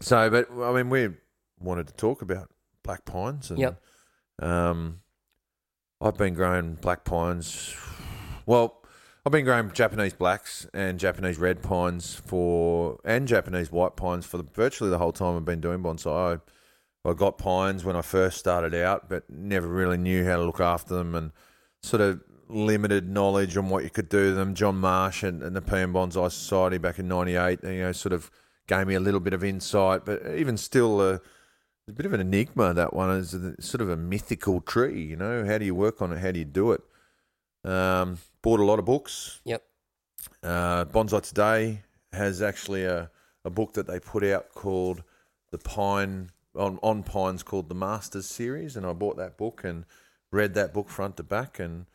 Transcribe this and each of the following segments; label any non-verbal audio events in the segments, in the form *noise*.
So, but I mean, we wanted to talk about black pines, and Yep. um, I've been growing black pines. Well, I've been growing Japanese blacks and Japanese red pines for, and Japanese white pines for the, virtually the whole time I've been doing bonsai. I, I got pines when I first started out, but never really knew how to look after them, and sort of limited knowledge on what you could do to them. John Marsh and, and the PM Bonsai Society back in '98, you know, sort of gave me a little bit of insight, but even still, uh, a bit of an enigma. That one is sort of a mythical tree. You know, how do you work on it? How do you do it? Um, bought a lot of books. Yep. Uh, Bonsai Today has actually a, a book that they put out called the Pine on on Pines called the Masters series, and I bought that book and read that book front to back and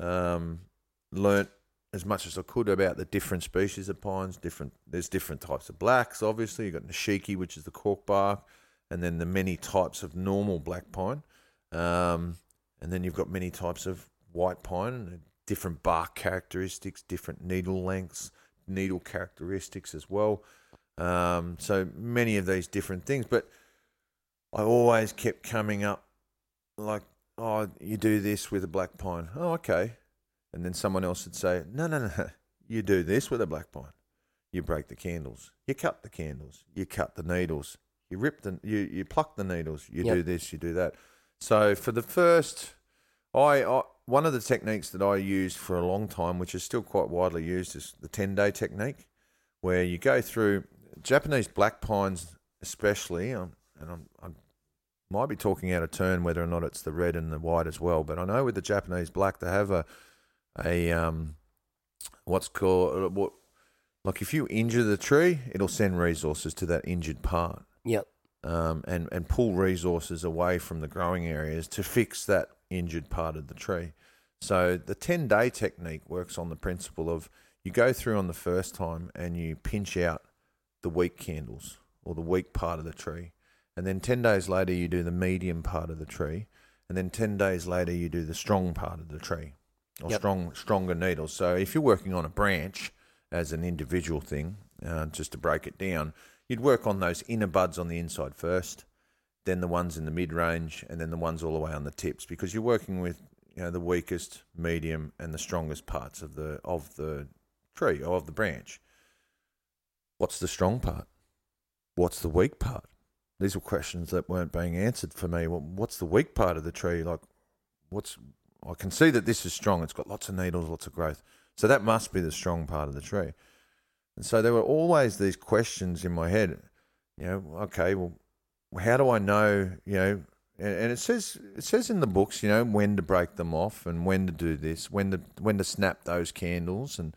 um, learnt as much as I could about the different species of pines. Different there's different types of blacks. Obviously, you've got Nishiki, which is the cork bark, and then the many types of normal black pine. Um, and then you've got many types of white pine, different bark characteristics, different needle lengths, needle characteristics as well. Um, so many of these different things, but I always kept coming up like, oh, you do this with a black pine. Oh, okay. And then someone else would say, no, no, no, *laughs* you do this with a black pine. You break the candles, you cut the candles, you cut the needles, you rip the, you, you pluck the needles, you Yep. do this, you do that. So for the first, I, I one of the techniques that I used for a long time, which is still quite widely used, is the ten day technique, where you go through Japanese black pines, especially, um, and I'm, I might be talking out of turn whether or not it's the red and the white as well, but I know with the Japanese black they have a a um, what's called what like if you injure the tree, it'll send resources to that injured part Yep. um, and and pull resources away from the growing areas to fix that injured part of the tree. So the ten day technique works on the principle of you go through on the first time and you pinch out the weak candles or the weak part of the tree, and then ten days later you do the medium part of the tree, and then ten days later you do the strong part of the tree or Yep. strong stronger needles. So if you're working on a branch as an individual thing, uh, just to break it down, you'd work on those inner buds on the inside first, then the ones in the mid range, and then the ones all the way on the tips because you're working with you know the weakest, medium, and the strongest parts of the of the tree or of the branch. What's the strong part? What's the weak part? These were questions that weren't being answered for me. Well, what's the weak part of the tree? Like, what's I can see that this is strong. It's got lots of needles, lots of growth. So that must be the strong part of the tree. And so there were always these questions in my head. You know, okay, well, how do I know? You know, and, and it says it says in the books, you know, when to break them off and when to do this, when to when to snap those candles, and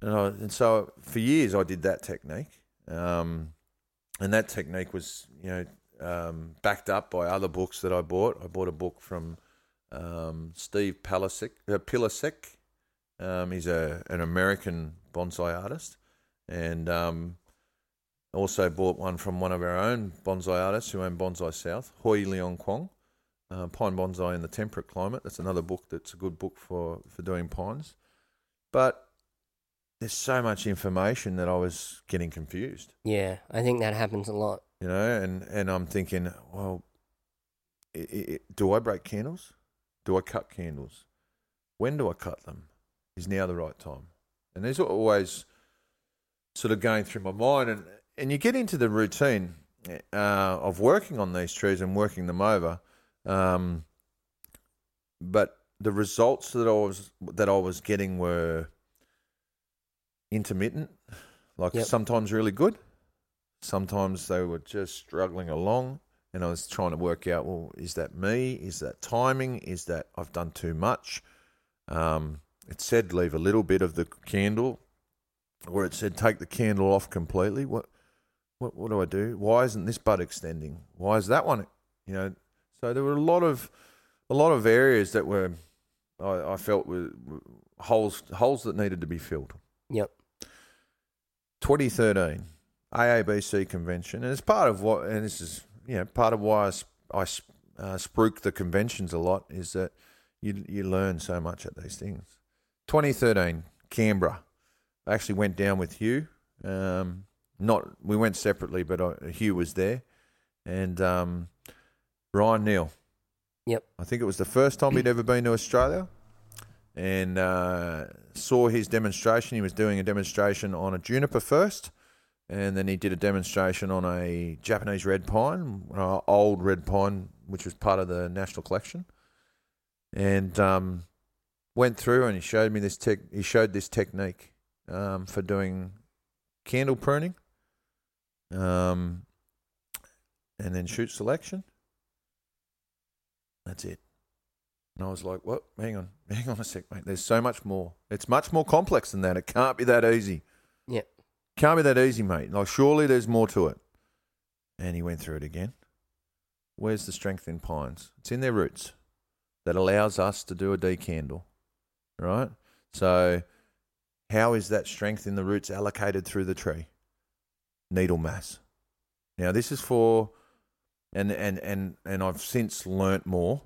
and, I, and so for years I did that technique, um, and that technique was you know um, backed up by other books that I bought. I bought a book from um, Steve Palasek, uh, Pilasek. Um, he's a an American bonsai artist, and um, also bought one from one of our own bonsai artists who own Bonsai South, Hoi Leong Kwong, uh, Pine Bonsai in the Temperate Climate. That's another book that's a good book for, for doing pines. But there's so much information that I was getting confused, Yeah, I think that happens a lot. you know, and, and I'm thinking, well, i i do I break candles? Do I cut candles? When do I cut them? Is now the right time? And these are always sort of going through my mind, and and you get into the routine uh, of working on these trees and working them over, um, but the results that I was that I was getting were intermittent, like Yep. sometimes really good, sometimes they were just struggling along, and I was trying to work out, well, is that me? Is that timing? Is that I've done too much? Um, it said leave a little bit of the candle, or it said take the candle off completely. What, what, what do I do? Why isn't this bud extending? Why is that one? You know, so there were a lot of, a lot of areas that were, I, I felt were, were holes, holes that needed to be filled. Yep. 2013 AABC convention, and it's part of what, and this is you know part of why I uh, spruik the conventions a lot is that you you learn so much at these things. 2013 Canberra, I actually went down with Hugh. Um, not we went separately, but I, Hugh was there, and um, Ryan Neil. Yep. I think it was the first time he'd ever been to Australia, and uh, saw his demonstration. He was doing a demonstration on a juniper first, and then he did a demonstration on a Japanese red pine, uh, old red pine, which was part of the national collection, and um, went through and he showed me this tech. He showed this technique um, for doing candle pruning, um, and then shoot selection. That's it. And I was like, "What? Hang on, hang on a sec, mate. There's so much more. It's much more complex than that. It can't be that easy. Yep. Can't be that easy, mate. Like, surely there's more to it." And he went through it again. Where's the strength in pines? It's in their roots that allows us to do a decandle, right? So, how is that strength in the roots allocated through the tree? Needle mass. Now, this is for, and and and and I've since learnt more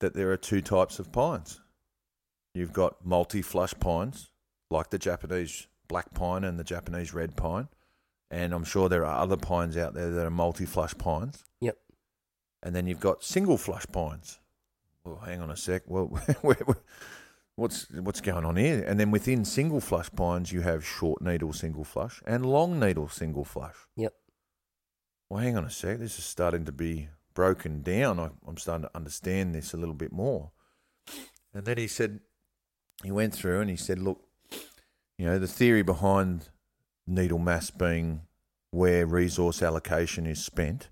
that there are two types of pines. You've got multi-flush pines, like the Japanese black pine and the Japanese red pine, and I'm sure there are other pines out there that are multi-flush pines. Yep. And then you've got single flush pines. Well, hang on a sec. Well, *laughs* what's what's going on here? And then within single flush pines, you have short needle single flush and long needle single flush. Yep. Well, hang on a sec. This is starting to be broken down. I, I'm starting to understand this a little bit more. And then he said, he went through and he said, look, you know, the theory behind needle mass being where resource allocation is spent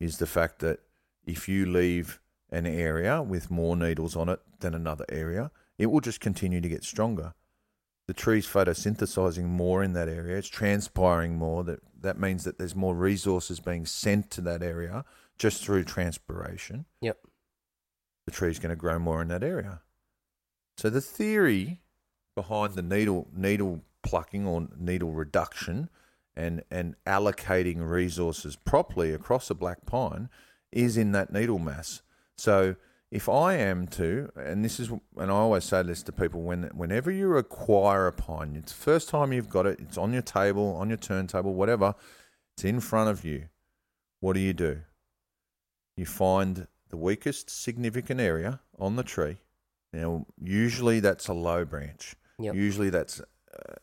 is the fact that if you leave an area with more needles on it than another area, it will just continue to get stronger. The tree's photosynthesizing more in that area, it's transpiring more. That, that means that there's more resources being sent to that area just through transpiration. Yep. The tree's going to grow more in that area. So the theory behind the needle needle plucking or needle reduction and and allocating resources properly across a black pine is in that needle mass. So if I am to, and this is, and I always say this to people, when whenever you acquire a pine, it's the first time you've got it, it's on your table, on your turntable, whatever, it's in front of you. What do you do? You find the weakest significant area on the tree. Now, usually that's a low branch. Yep. Usually that's, uh,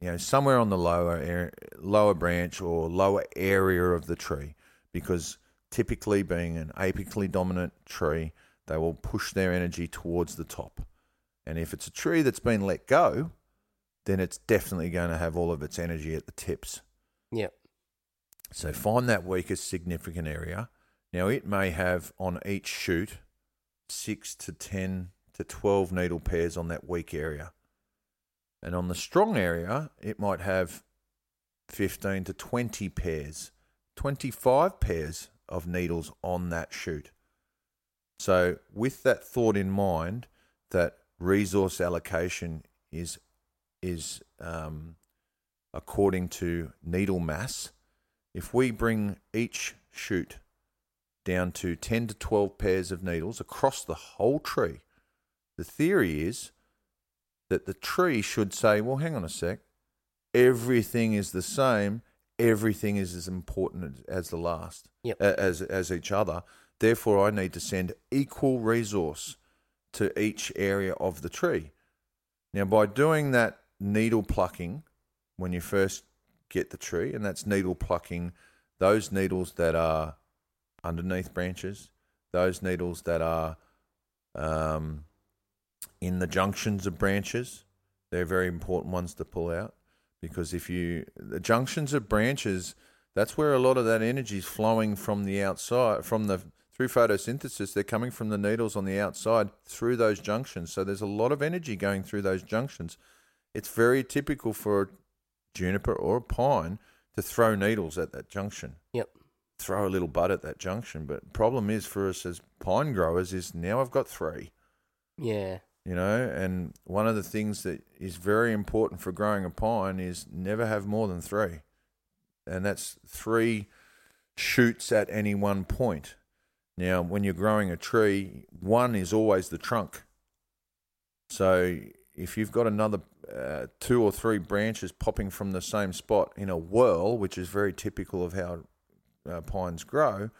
you know, somewhere on the lower lower branch or lower area of the tree, because typically being an apically dominant tree, they will push their energy towards the top. And if it's a tree that's been let go, then it's definitely going to have all of its energy at the tips. Yep. So find that weakest significant area. Now it may have on each shoot six to ten to twelve needle pairs on that weak area. And on the strong area, it might have fifteen to twenty pairs, twenty five pairs of needles on that shoot. So with that thought in mind that resource allocation is is um, according to needle mass, if we bring each shoot down to 10 to 12 pairs of needles across the whole tree, the theory is that the tree should say, well, hang on a sec, everything is the same, everything is as important as the last, Yep. as, as each other. Therefore, I need to send equal resource to each area of the tree. Now, by doing that needle plucking when you first get the tree, and that's needle plucking those needles that are underneath branches, those needles that are um, in the junctions of branches, they're very important ones to pull out because if you the junctions of branches, that's where a lot of that energy is flowing from the outside, from the through photosynthesis. They're coming from the needles on the outside through those junctions. So there's a lot of energy going through those junctions. It's very typical for a juniper or a pine to throw needles at that junction Yep. throw a little bud at that junction. But problem is for us as pine growers is now I've got three, Yeah. You know, and one of the things that is very important for growing a pine is never have more than three. And that's three shoots at any one point. Now, when you're growing a tree, one is always the trunk. So if you've got another uh, two or three branches popping from the same spot in a whirl, which is very typical of how uh, pines grow,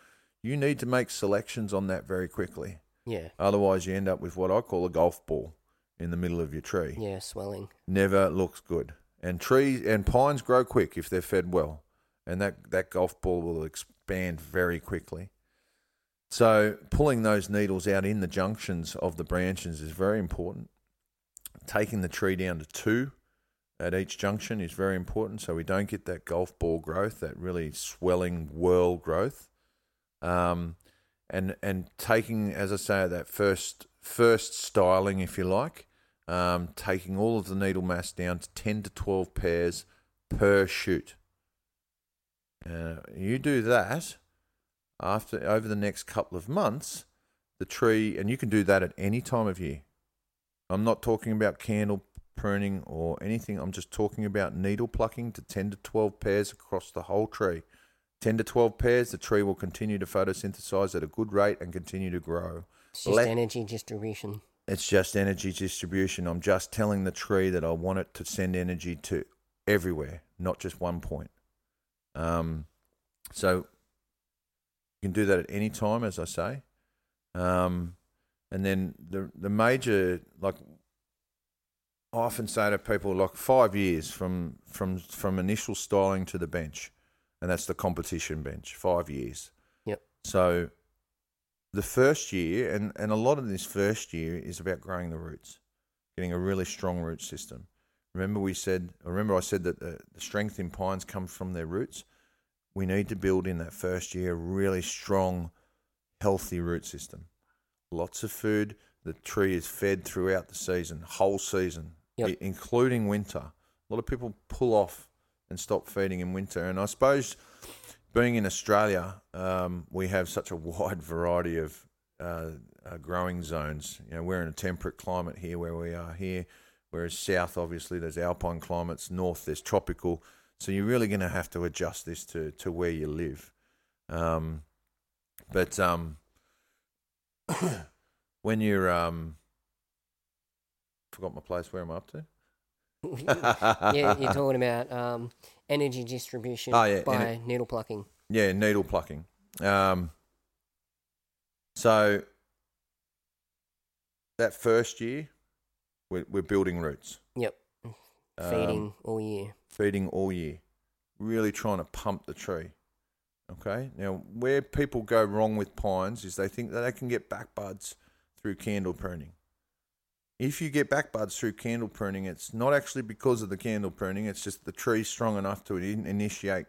you need to make selections on that very quickly. Yeah. Otherwise, you end up with what I call a golf ball in the middle of your tree. Yeah. Swelling. Never looks good. And trees and pines grow quick if they're fed well, and that that golf ball will expand very quickly. So pulling those needles out in the junctions of the branches is very important. Taking the tree down to two at each junction is very important, so we don't get that golf ball growth, that really swelling whirl growth. Um, and and taking, as I say, that first first styling, if you like, um, taking all of the needle mass down to ten to twelve pairs per shoot. Uh, you do that after over the next couple of months, the tree, and you can do that at any time of year. I'm not talking about candle pruning or anything. I'm just talking about needle plucking to 10 to 12 pairs across the whole tree. 10 to 12 pairs, the tree will continue to photosynthesize at a good rate and continue to grow. It's just Let- energy distribution. It's just energy distribution. I'm just telling the tree that I want it to send energy to everywhere, not just one point. Um, so you can do that at any time, as I say. Um, and then the the major like I often say to people like five years from from from initial styling to the bench, and that's the competition bench. Five years. Yep. So the first year, and, and a lot of this first year is about growing the roots, getting a really strong root system. Remember, we said, remember, I said that the, the strength in pines comes from their roots. We need to build in that first year a really strong, healthy root system. Lots of food. The tree is fed throughout the season, whole season, Yep. including winter. A lot of people pull off and stop feeding in winter. And I suppose being in Australia, um, we have such a wide *laughs* variety of uh, uh, growing zones. You know, we're in a temperate climate here where we are here, whereas south, obviously, there's alpine climates. North, there's tropical. So you're really going to have to adjust this to, to where you live. Um, but um, *coughs* when you're, um, forgot my place. Where am I up to? Yeah, you're *laughs* talking about um, energy distribution Oh, yeah, by ener- needle plucking. Yeah, needle plucking. Um, so that first year, we're, we're building roots, Yep. Um, Feeding all year. feeding all year, really trying to pump the tree. Okay. Now, where people go wrong with pines is they think that they can get back buds through candle pruning. If you get back buds through candle pruning, it's not actually because of the candle pruning. It's just the tree's strong enough to in- initiate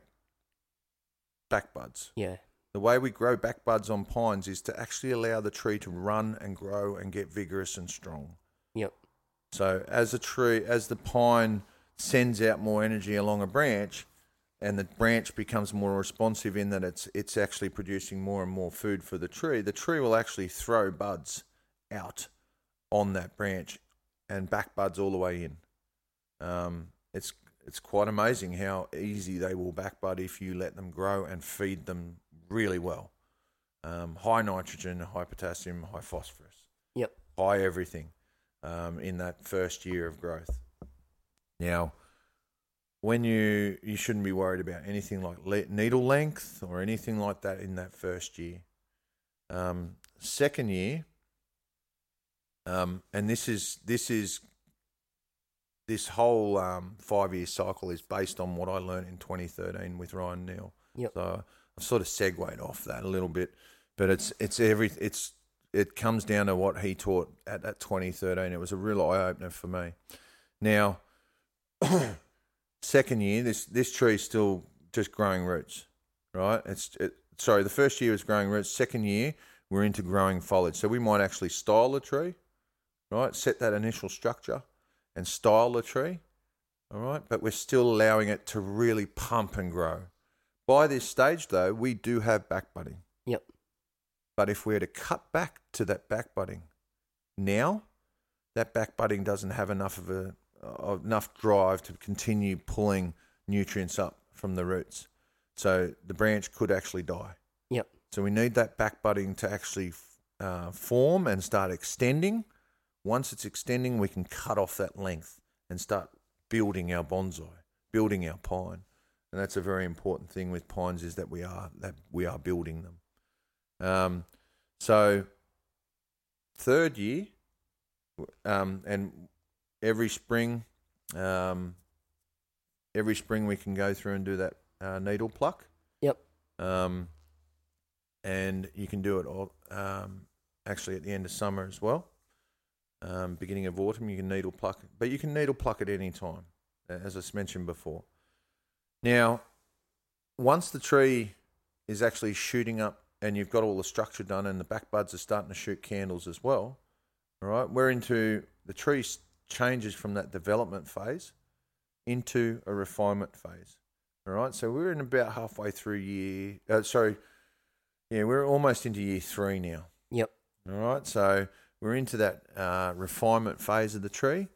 back buds. Yeah. The way we grow back buds on pines is to actually allow the tree to run and grow and get vigorous and strong. Yep. So as a tree, as the pine sends out more energy along a branch, and the branch becomes more responsive in that it's it's actually producing more and more food for the tree, the tree will actually throw buds out on that branch and back buds all the way in. Um, it's it's quite amazing how easy they will back bud if you let them grow and feed them really well. Um, high nitrogen, high potassium, high phosphorus Yep. high everything um, in that first year of growth. Now, when you you shouldn't be worried about anything like le- needle length or anything like that in that first year. Um, second year, um, and this is this is this whole um, five year cycle is based on what I learned in 2013 with Ryan Neil. Yep. So I've sort of segued off that a little bit, but it's it's every it's it comes down to what he taught at that 2013. It was a real eye opener for me. Now, *coughs* second year, this this tree's still just growing roots, right? It's it, sorry, the first year is growing roots. Second year, we're into growing foliage. So we might actually style the tree, right? Set that initial structure and style the tree, all right? But we're still allowing it to really pump and grow. By this stage, though, we do have back budding. Yep. But if we're to cut back to that back budding now, that back budding doesn't have enough of a uh, enough drive to continue pulling nutrients up from the roots. So the branch could actually die. Yep. So we need that back budding to actually uh, form and start extending once it's extending, we can cut off that length and start building our bonsai, building our pine. And that's a very important thing with pines is that we are that we are building them. Um, so third year, um, and every spring, um, every spring we can go through and do that uh, needle pluck. Yep. Um, and you can do it all um, actually at the end of summer as well. Um, beginning of autumn, you can needle pluck, but you can needle pluck at any time, as I mentioned before. Now, once the tree is actually shooting up and you've got all the structure done and the back buds are starting to shoot candles as well, all right, we're into the tree changes from that development phase into a refinement phase. All right, so we're in about halfway through year. Uh, sorry, yeah, we're almost into year three now. Yep. All right, so we're into that uh, refinement phase of the tree.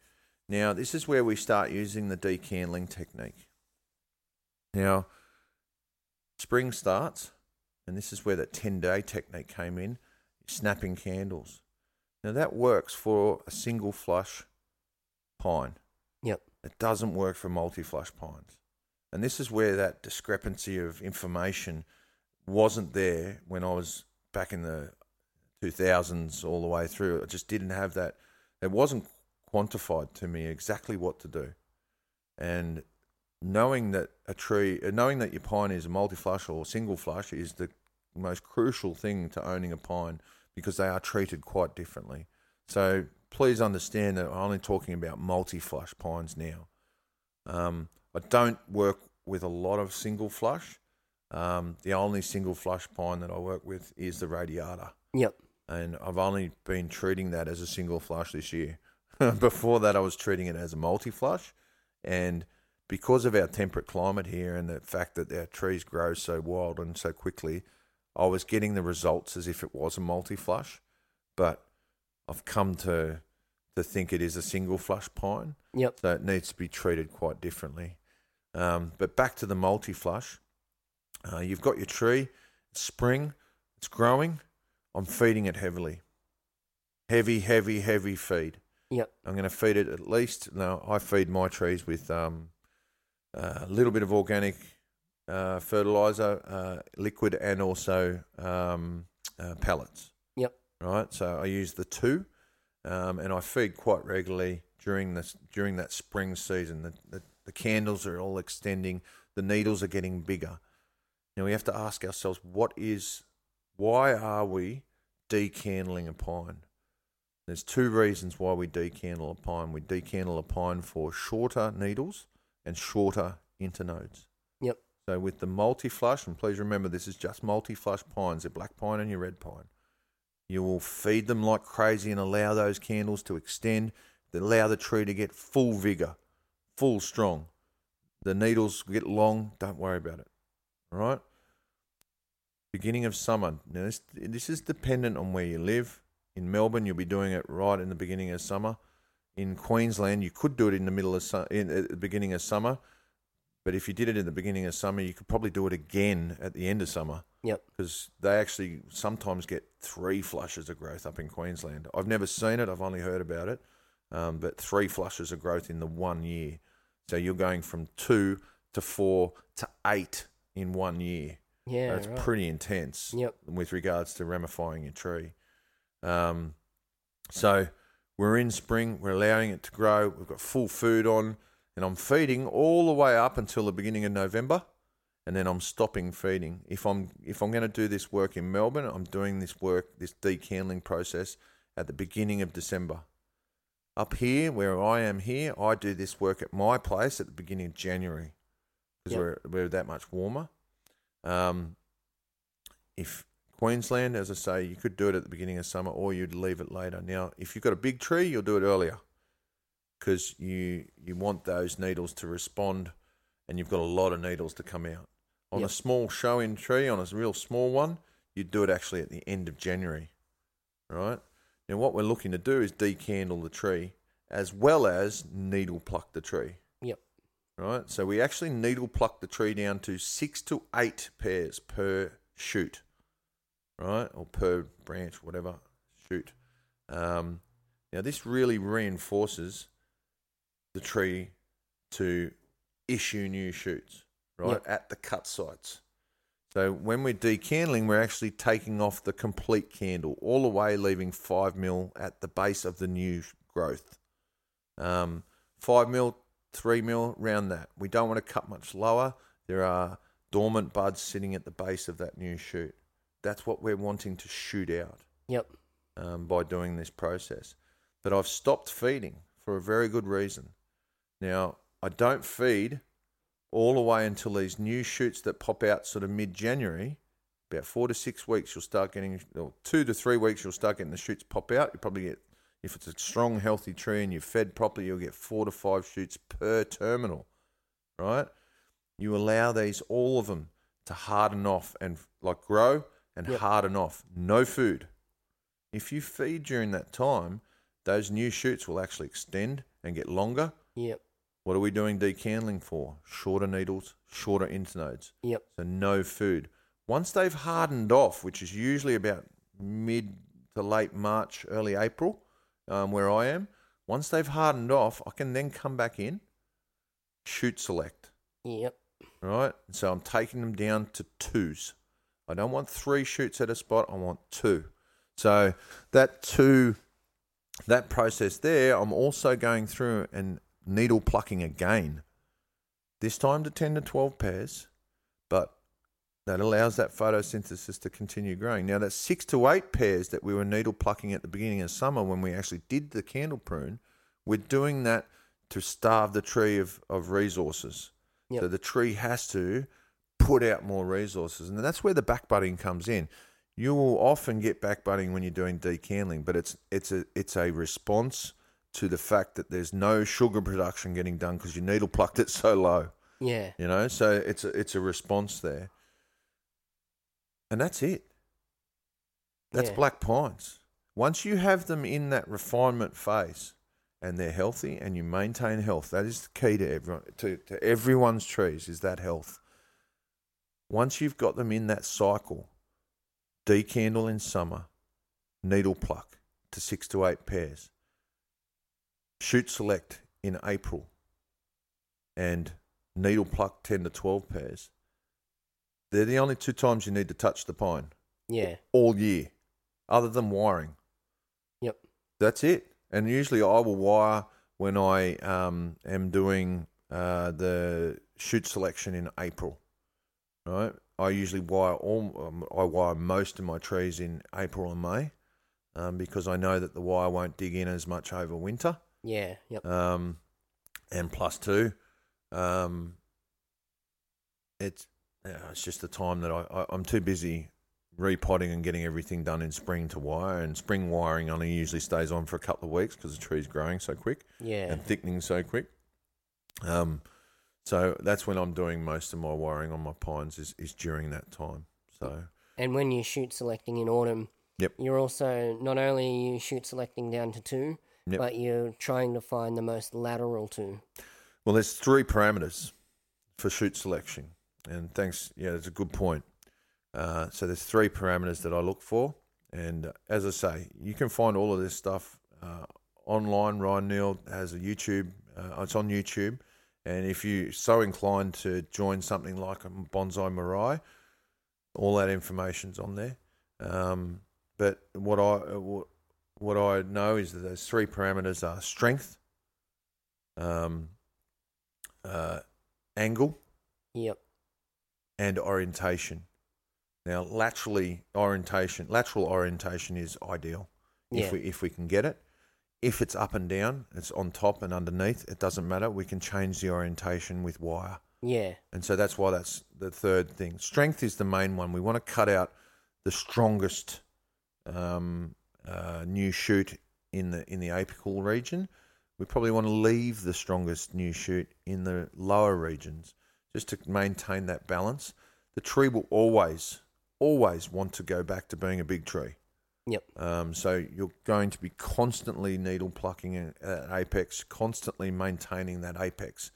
Now, this is where we start using the decandling technique. Now, spring starts, and this is where that 10 day technique came in snapping candles. Now, that works for a single flush pine. Yep. It doesn't work for multi flush pines. And this is where that discrepancy of information wasn't there when I was back in the 2000s all the way through. I just didn't have that. It wasn't quantified to me exactly what to do. And knowing that a tree, uh, knowing that your pine is a multi-flush or single flush is the most crucial thing to owning a pine because they are treated quite differently. So please understand that I'm only talking about multi-flush pines now. Um, I don't work with a lot of single flush. Um, the only single flush pine that I work with is the radiata. Yep. And I've only been treating that as a single flush this year. *laughs* Before that, I was treating it as a multi flush. And because of our temperate climate here and the fact that our trees grow so wild and so quickly, I was getting the results as if it was a multi flush. But I've come to to think it is a single flush pine. Yep. So it needs to be treated quite differently. Um, but back to the multi flush. Uh, you've got your tree, it's spring, it's growing. I'm feeding it heavily. Heavy, heavy, heavy feed. Yep. I'm going to feed it at least. Now, I feed my trees with um, a little bit of organic uh, fertilizer, uh, liquid, and also um, uh, pellets. Yep. Right. So I use the two, um, and I feed quite regularly during this during that spring season. The, the the candles are all extending. The needles are getting bigger. Now we have to ask ourselves, what is, why are we decandling a pine? There's two reasons why we decandle a pine. We decandle a pine for shorter needles and shorter internodes. Yep. So with the multi-flush, and please remember this is just multi-flush pines, they're black pine and your red pine. You will feed them like crazy and allow those candles to extend, allow the tree to get full vigor, full strong. The needles get long, don't worry about it. All right? Beginning of summer. Now, this, this is dependent on where you live. In Melbourne, you'll be doing it right in the beginning of summer. In Queensland, you could do it in the middle of su- in, at the beginning of summer. But if you did it in the beginning of summer, you could probably do it again at the end of summer Yep. because they actually sometimes get three flushes of growth up in Queensland. I've never seen it; I've only heard about it. Um, but three flushes of growth in the one year, so you're going from two to four to eight in one year. Yeah. That's right. pretty intense Yep. with regards to ramifying your tree. Um, so we're in spring, we're allowing it to grow. We've got full food on, and I'm feeding all the way up until the beginning of November, and then I'm stopping feeding. If I'm if I'm going to do this work in Melbourne, I'm doing this work, this decandling process at the beginning of December. Up here, where I am here, I do this work at my place at the beginning of January because Yep. we're we're that much warmer. Um, if Queensland, as I say, you could do it at the beginning of summer, or you'd leave it later. Now, if you've got a big tree, you'll do it earlier because you you want those needles to respond, and you've got a lot of needles to come out. On Yep. a small show-in tree, on a real small one, you'd do it actually at the end of January, right? Now, what we're looking to do is decandle the tree as well as needle pluck the tree. Right? So we actually needle pluck the tree down to six to eight pairs per shoot, right? Or per branch, whatever shoot. Um, Now, this really reinforces the tree to issue new shoots, right, Yep. at the cut sites. So when we're decandling, we're actually taking off the complete candle all the way, leaving five mil at the base of the new growth. Um, five mil, three mil, round that. We don't want to cut much lower. There are dormant buds sitting at the base of that new shoot. That's what we're wanting to shoot out Yep. um, by doing this process. But I've stopped feeding for a very good reason. Now, I don't feed all the way until these new shoots that pop out sort of mid January. About four to six weeks, you'll start getting, or two to three weeks, you'll start getting the shoots pop out. You probably get, if it's a strong, healthy tree and you're fed properly, you'll get four to five shoots per terminal, right? You allow these, all of them, to harden off and like grow and Yep. harden off. No food. If you feed during that time, those new shoots will actually extend and get longer. Yep. What are we doing decandling for? Shorter needles, shorter internodes. Yep. So no food. Once they've hardened off, which is usually about mid to late March, early April, um, where I am, once they've hardened off, I can then come back in, shoot select. Yep. Right? So I'm taking them down to twos. I don't want three shoots at a spot, I want two. So that two that process there, I'm also going through and needle plucking again. This time to 10 to 12 pairs, but that allows that photosynthesis to continue growing. Now, that's six to eight pairs that we were needle plucking at the beginning of summer when we actually did the candle prune. We're doing that to starve the tree of, of resources. Yep. So the tree has to put out more resources. And that's where the backbudding comes in. You will often get backbudding when you're doing decandling, but it's it's a it's a response to the fact that there's no sugar production getting done because you needle plucked it so low. Yeah. You know, so it's a, it's a response there, and that's it. That's Yeah. black pines. Once you have them in that refinement phase, and they're healthy, and you maintain health, that is the key to everyone to, to everyone's trees is that health. Once you've got them in that cycle, decandle in summer, needle pluck to six to eight pairs, shoot select in April, and needle pluck 10 to 12 pairs. They're the only two times you need to touch the pine Yeah. all year, other than wiring. Yep. That's it. And usually I will wire when I um, am doing uh, the shoot selection in April. Right. I usually wire all. Um, I wire most of my trees in April and May um, because I know that the wire won't dig in as much over winter. Yeah. Yep. Um, and plus two, um, it's it's just the time that I, I I'm too busy repotting and getting everything done in spring to wire. And spring wiring only usually stays on for a couple of weeks because the tree's growing so quick Yeah. and thickening so quick. Um, so that's when I'm doing most of my wiring on my pines is, is during that time. So And when you shoot selecting in autumn, Yep. you're also not only are you shoot selecting down to two, Yep. but you're trying to find the most lateral two. Well, there's three parameters for shoot selection, and thanks. Yeah, that's a good point. Uh, so there's three parameters that I look for, and as I say, you can find all of this stuff uh, online. Ryan Neil has a YouTube. Uh, it's on YouTube, and if you're so inclined to join something like a Bonsai Mirai, all that information's on there. Um, but what I uh, what, what I know is that those three parameters are strength, um, uh, angle, Yep. And orientation. Now, laterally orientation, lateral orientation is ideal Yeah. if we if we can get it. If it's up and down, it's on top and underneath. It doesn't matter. We can change the orientation with wire, Yeah. and so that's why that's the third thing. Strength is the main one. We want to cut out the strongest um, uh, new shoot in the in the apical region. We probably want to leave the strongest new shoot in the lower regions just to maintain that balance. The tree will always, always want to go back to being a big tree. Yep. Um, so you're going to be constantly needle plucking at at apex, constantly maintaining that apex.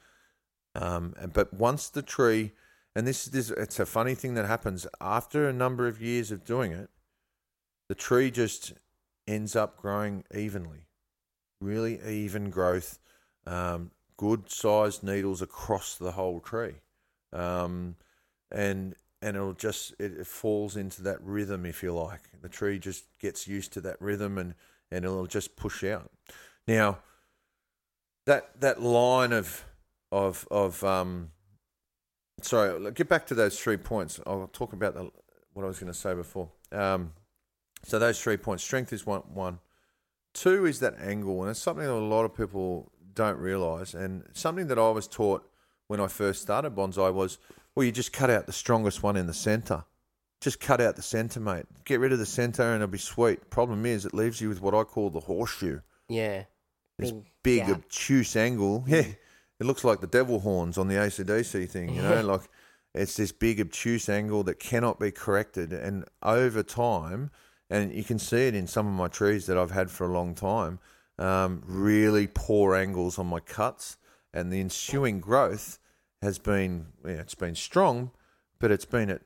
Um, and- but once the tree, and this is it's a funny thing that happens after a number of years of doing it, the tree just ends up growing evenly. really even growth, um, good sized needles across the whole tree, um, and and it'll just it, it falls into that rhythm if you like. The tree just gets used to that rhythm and and it'll just push out. Now that that line of of of um sorry get back to those three points i'll talk about the, what i was going to say before um so those three points strength is one one two is that angle and it's something that a lot of people don't realize and something that i was taught when i first started bonsai was well you just cut out the strongest one in the center just cut out the center mate get rid of the center and it'll be sweet problem is it leaves you with what i call the horseshoe Yeah. this Big big gap. obtuse angle. Yeah, it looks like the devil horns on the ACDC thing. You know, *laughs* like it's this big obtuse angle that cannot be corrected, and over time, and you can see it in some of my trees that I've had for a long time. Um, really poor angles on my cuts, and the ensuing growth has been yeah, it's been strong, but it's been at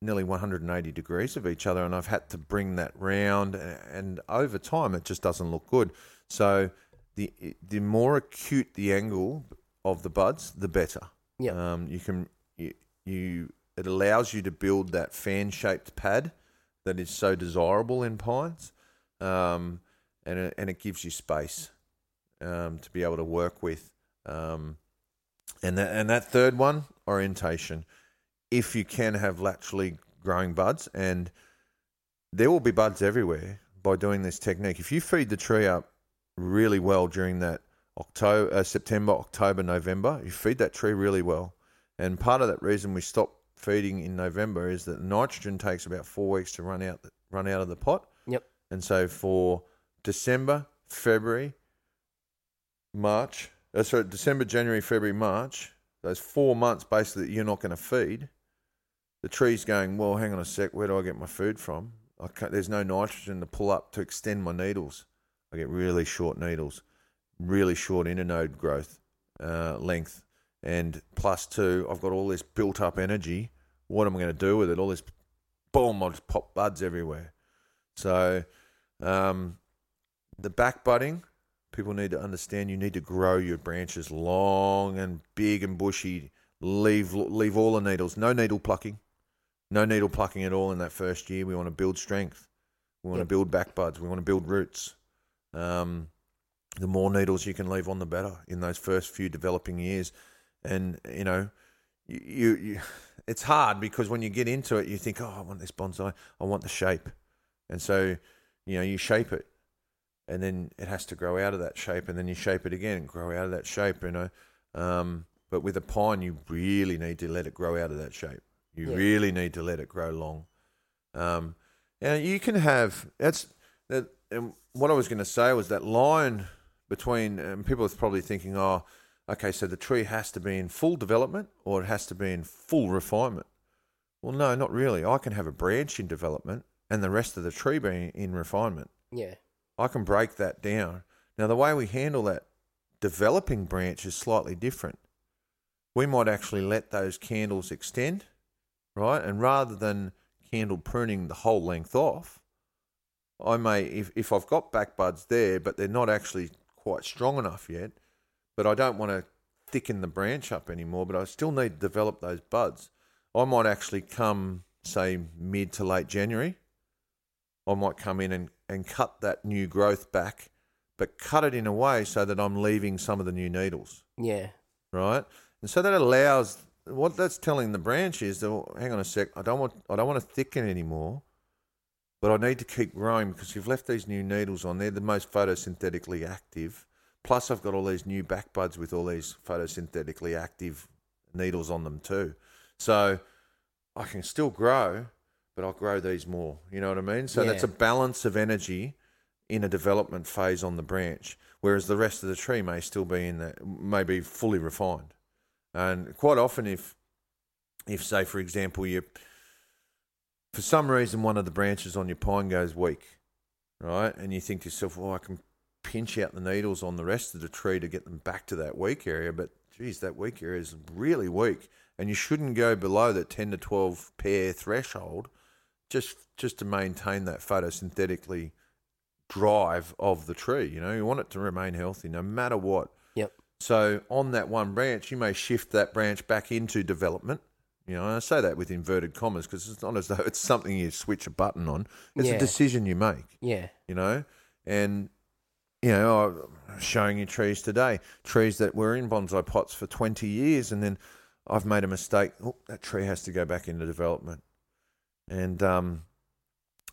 nearly 180 degrees of each other, and I've had to bring that round, and over time, it just doesn't look good. So the the more acute the angle of the buds, the better. Yeah. Um, you can you, you it allows you to build that fan shaped pad that is so desirable in pines, um, and it, and it gives you space um, to be able to work with. Um, and that and that third one, orientation. If you can have laterally growing buds, and there will be buds everywhere by doing this technique. If you feed the tree up really well during that October, uh, September, October, November, you feed that tree really well. And part of that reason we stop feeding in November is that nitrogen takes about four weeks to run out run out of the pot. Yep. And so for December, February, March, uh, sorry, December, January, February, March, those four months basically that you're not going to feed, the tree's going, well, hang on a sec, where do I get my food from? I there's no nitrogen to pull up to extend my needles. I get really short needles, really short internode growth uh, length, and plus two, I've got all this built up energy. What am I going to do with it? All this, boom! I'll just pop buds everywhere. So, um, the back budding, people need to understand. You need to grow your branches long and big and bushy. Leave leave all the needles. No needle plucking. No needle plucking at all in that first year. We want to build strength. We want Yep. to build back buds. We want to build roots. Um, the more needles you can leave on, the better in those first few developing years. And you know, you, you, you *laughs* it's hard because when you get into it, you think, oh, I want this bonsai. I want the shape, and so you know you shape it, and then it has to grow out of that shape, and then you shape it again and grow out of that shape. You know, um, but with a pine, you really need to let it grow out of that shape. You Yeah. really need to let it grow long. Um, and you can have that's that. And what I was going to say was that line between um, people are probably thinking, oh, okay, so the tree has to be in full development or it has to be in full refinement. Well, no, not really. I can have a branch in development and the rest of the tree being in refinement. Yeah. I can break that down. Now, the way we handle that developing branch is slightly different. We might actually let those candles extend, right? And rather than candle pruning the whole length off, I may, if, if I've got back buds there, but they're not actually quite strong enough yet, but I don't want to thicken the branch up anymore, but I still need to develop those buds. I might actually come, say, mid to late January. I might come in and, and cut that new growth back, but cut it in a way so that I'm leaving some of the new needles, Yeah. right? And so that allows what that's telling the branch is that well, hang on a sec, I don't want I don't want to thicken anymore, but I need to keep growing because you've left these new needles on. They're the most photosynthetically active. Plus, I've got all these new back buds with all these photosynthetically active needles on them too. So I can still grow, but I'll grow these more. You know what I mean? So that's a balance of energy in a development phase on the branch, whereas the rest of the tree may still be in the may be fully refined. And quite often, if if say for example you for some reason one of the branches on your pine goes weak, right, and you think to yourself, well, I can pinch out the needles on the rest of the tree to get them back to that weak area, but geez, that weak area is really weak, and you shouldn't go below that ten to twelve pair threshold, just just to maintain that photosynthetically drive of the tree. You know, you want it to remain healthy no matter what. Yep. So on that one branch, you may shift that branch back into development. You know, and I say that with inverted commas because it's not as though it's something you switch a button on. It's Yeah. a decision you make. Yeah. You know, and you know, I'm showing you trees today, trees that were in bonsai pots for 20 years, and then I've made a mistake. Oh, that tree has to go back into development, and um,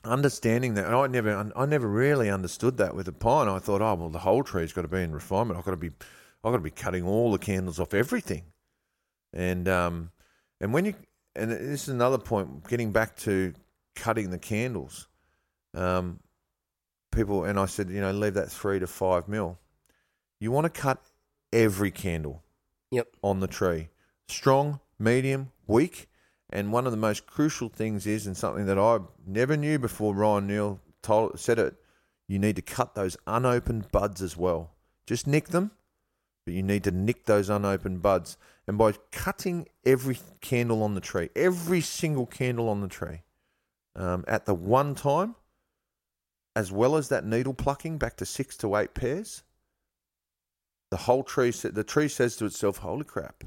understanding that, and I never, I never really understood that with a pine. I thought, oh well, the whole tree's got to be in refinement. I've got to be, I've got to be cutting all the candles off everything, and um, and when you, and this is another point, getting back to cutting the candles. Um, people and I said, you know, leave that three to five mil. You want to cut every candle Yep. on the tree, strong, medium, weak. And one of the most crucial things is, and something that I never knew before Ryan Neil told said it, you need to cut those unopened buds as well. Just nick them, but you need to nick those unopened buds. And by cutting every candle on the tree, every single candle on the tree, um, at the one time, as well as that needle plucking back to six to eight pairs, the whole tree the tree says to itself, "Holy crap!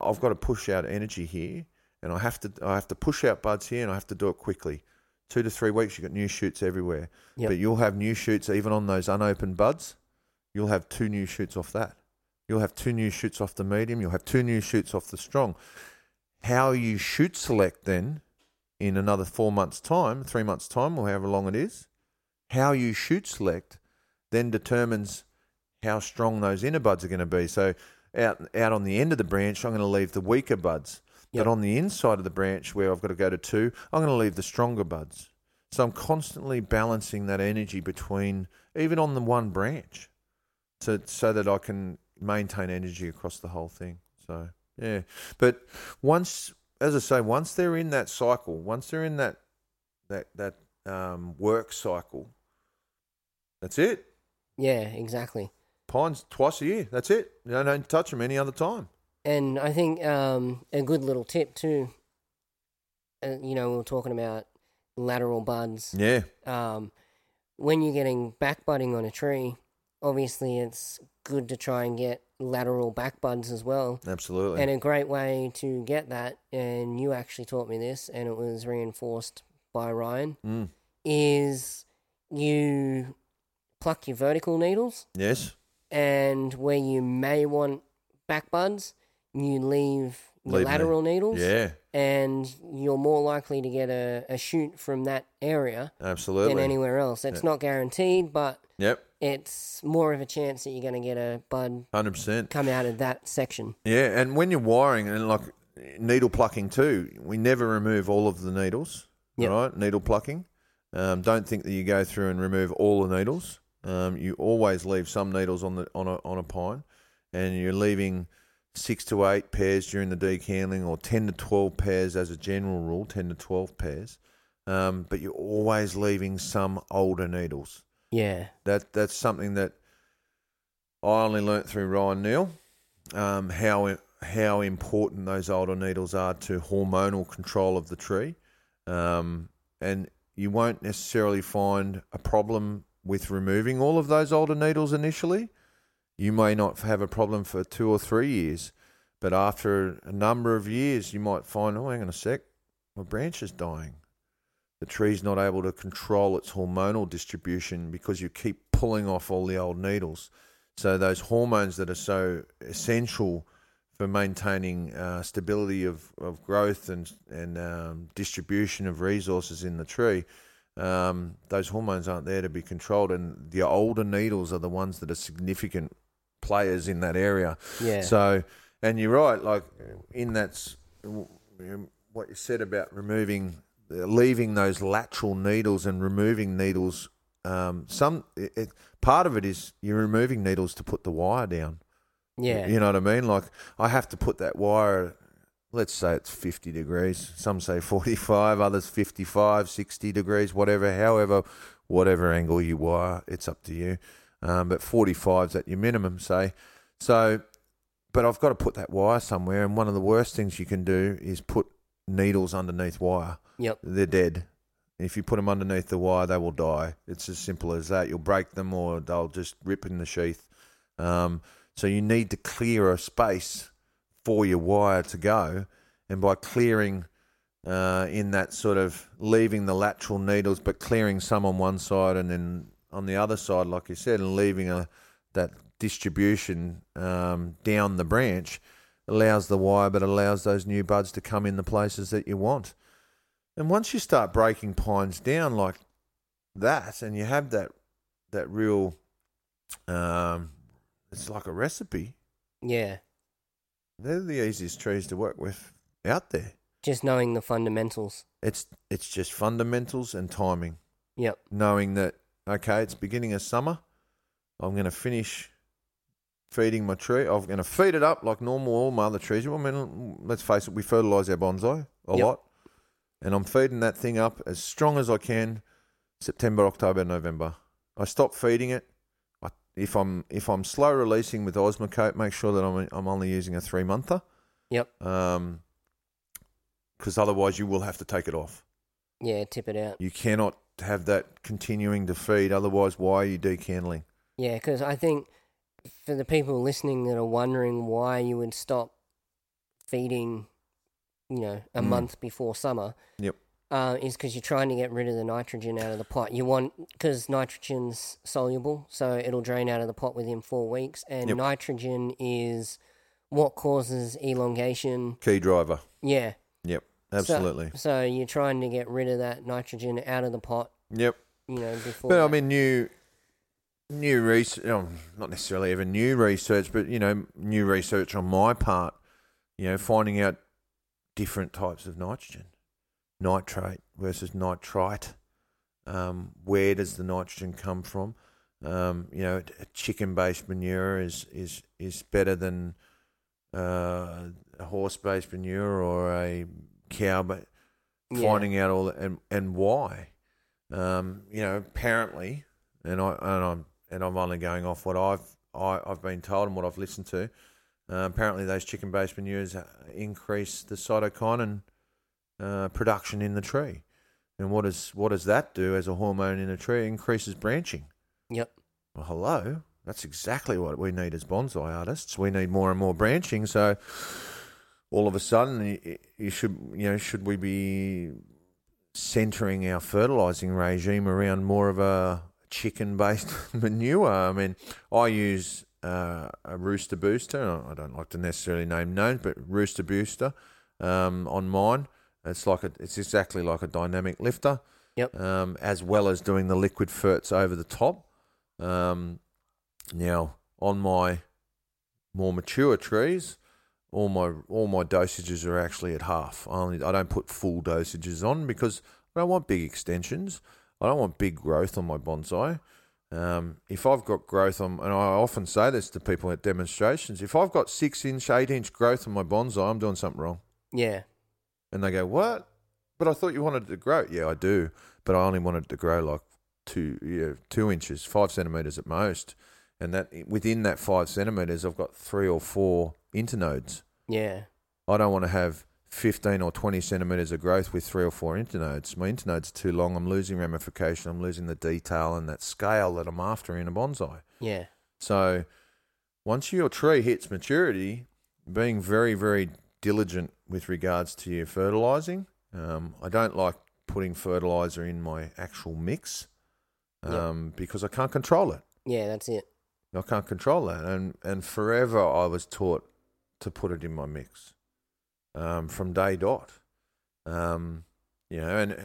I've got to push out energy here, and I have to I have to push out buds here, and I have to do it quickly. Two to three weeks, you have got new shoots everywhere, Yep. but you'll have new shoots even on those unopened buds. You'll have two new shoots off that. You'll have two new shoots off the medium. You'll have two new shoots off the strong. How you shoot select then in another four months' time, three months' time, or however long it is, how you shoot select then determines how strong those inner buds are going to be. So out out on the end of the branch, I'm going to leave the weaker buds. Yep. But on the inside of the branch where I've got to go to two, I'm going to leave the stronger buds. So I'm constantly balancing that energy between even on the one branch, so so that I can maintain energy across the whole thing. So yeah, but once, as I say, once they're in that cycle, once they're in that that that um, work cycle, that's it. Yeah, exactly. Pines twice a year. That's it. You don't, don't touch them any other time. And I think um, a good little tip too. Uh, you know, we were talking about lateral buds. Yeah, Um, when you're getting back budding on a tree, obviously it's good to try and get lateral back buds as well. absolutely. And a great way to get that, and you actually taught me this, and it was reinforced by Ryan, Mm. is you pluck your vertical needles, yes, and where you may want back buds, you leave the Leave lateral needles, yeah, and you're more likely to get a, a shoot from that area absolutely. than anywhere else. It's not guaranteed, but Yep, it's more of a chance that you're going to get a bud hundred percent. come out of that section. Yeah, and when you're wiring and like needle plucking too, we never remove all of the needles. Yep. Right, needle plucking. Um, don't think that you go through and remove all the needles. Um, you always leave some needles on the on a on a pine, and you're leaving six to eight pairs during the decandling, or ten to twelve pairs as a general rule. Ten to twelve pairs, um, but you're always leaving some older needles. Yeah. That that's something that I only learnt through Ryan Neil. Um, how how important those older needles are to hormonal control of the tree, um, and you won't necessarily find a problem with removing all of those older needles initially. You may not have a problem for two or three years, but after a number of years, you might find, oh, hang on a sec, my branch is dying the tree's not able to control its hormonal distribution because you keep pulling off all the old needles. So those hormones that are so essential for maintaining uh, stability of, of growth and and um, distribution of resources in the tree, um, those hormones aren't there to be controlled, and the older needles are the ones that are significant players in that area. Yeah. So, and you're right, like in that's what you said about removing, leaving those lateral needles and removing needles. Um, some it, it, part of it is you're removing needles to put the wire down. yeah. You know what I mean? Like I have to put that wire. Let's say it's 50 degrees. Some say 45, others 55, 60 degrees, whatever. However, whatever angle you wire, it's up to you. Um, but 45 is at your minimum, say. So, but I've got to put that wire somewhere. And one of the worst things you can do is put needles underneath wire. Yep. They're dead. If you put them underneath the wire, they will die. It's as simple as that. You'll break them, or they'll just rip in the sheath. Um, so you need to clear a space for your wire to go, and by clearing uh, in that sort of leaving the lateral needles, but clearing some on one side and then on the other side, like you said, and leaving a that distribution um, down the branch allows the wire, but allows those new buds to come in the places that you want. And once you start breaking pines down like that, and you have that that real, um, it's like a recipe. Yeah. They're the easiest trees to work with out there. Just knowing the fundamentals. It's it's just fundamentals and timing. Yep. Knowing that okay, it's beginning of summer. I'm going to finish feeding my tree. I'm going to feed it up like normal all my other trees. I mean, let's face it, we fertilise our bonsai a Yep. lot, and I'm feeding that thing up as strong as I can. September, October, November. I stop feeding it. I, if I'm if I'm slow releasing with Osmocote, make sure that I'm I'm only using a three monther. Yep. Um, because otherwise you will have to take it off. Yeah, tip it out. You cannot have that continuing to feed. Otherwise, why are you decandling? Yeah, because I think for the people listening that are wondering why you would stop feeding, you know, a Mm. month before summer, Yep. uh, is because you're trying to get rid of the nitrogen out of the pot. You want because nitrogen's soluble, so it'll drain out of the pot within four weeks, and Yep. nitrogen is what causes elongation. Key driver. Yeah, Yep. So- Absolutely. So, you're trying to get rid of that nitrogen out of the pot, yep. you know, before. But I mean, new new research, not necessarily even new research, but you know, new research on my part. You know, finding out different types of nitrogen, nitrate versus nitrite. Um, where does the nitrogen come from? Um, you know, a chicken-based manure is is is better than uh, a horse-based manure or a cow, but Yeah. finding out all that and and why. Um, you know, apparently, and I and I'm and I'm only going off what I've I, I've been told and what I've listened to. Uh, apparently, those chicken-based manures uh, increase the cytokinin uh, production in the tree. And what does what does that do as a hormone in a tree? It increases branching. Yep. Well, hello. That's exactly what we need as bonsai artists. We need more and more branching. So all of a sudden, you, you should you know should we be centering our fertilizing regime around more of a chicken-based *laughs* manure? I mean, I use uh, a rooster booster. I don't like to necessarily name names, but rooster booster um, on mine. It's like a, it's exactly like a dynamic lifter. Yep. Um, as well as doing the liquid ferts over the top. Um, now on my more mature trees, all my all my dosages are actually at half. I only I don't put full dosages on because I don't want big extensions. I don't want big growth on my bonsai. Um, if I've got growth on, and I often say this to people at demonstrations, if I've got six inch, eight inch growth on my bonsai, I'm doing something wrong. Yeah. And they go, "What? But I thought you wanted it to grow." Yeah, I do, but I only wanted it to grow like two, yeah, two inches, five centimeters at most. And that within that five centimeters, I've got three or four internodes. Yeah. I don't want to have fifteen or twenty centimeters of growth with three or four internodes. My internodes are too long. I'm losing ramification. I'm losing the detail and that scale that I'm after in a bonsai. Yeah. So once your tree hits maturity, being very, very diligent with regards to your fertilizing. Um, I don't like putting fertilizer in my actual mix um, because I can't control it. Yeah, that's it. I can't control that, and and forever I was taught to put it in my mix um, from day dot. Um, you know, and uh,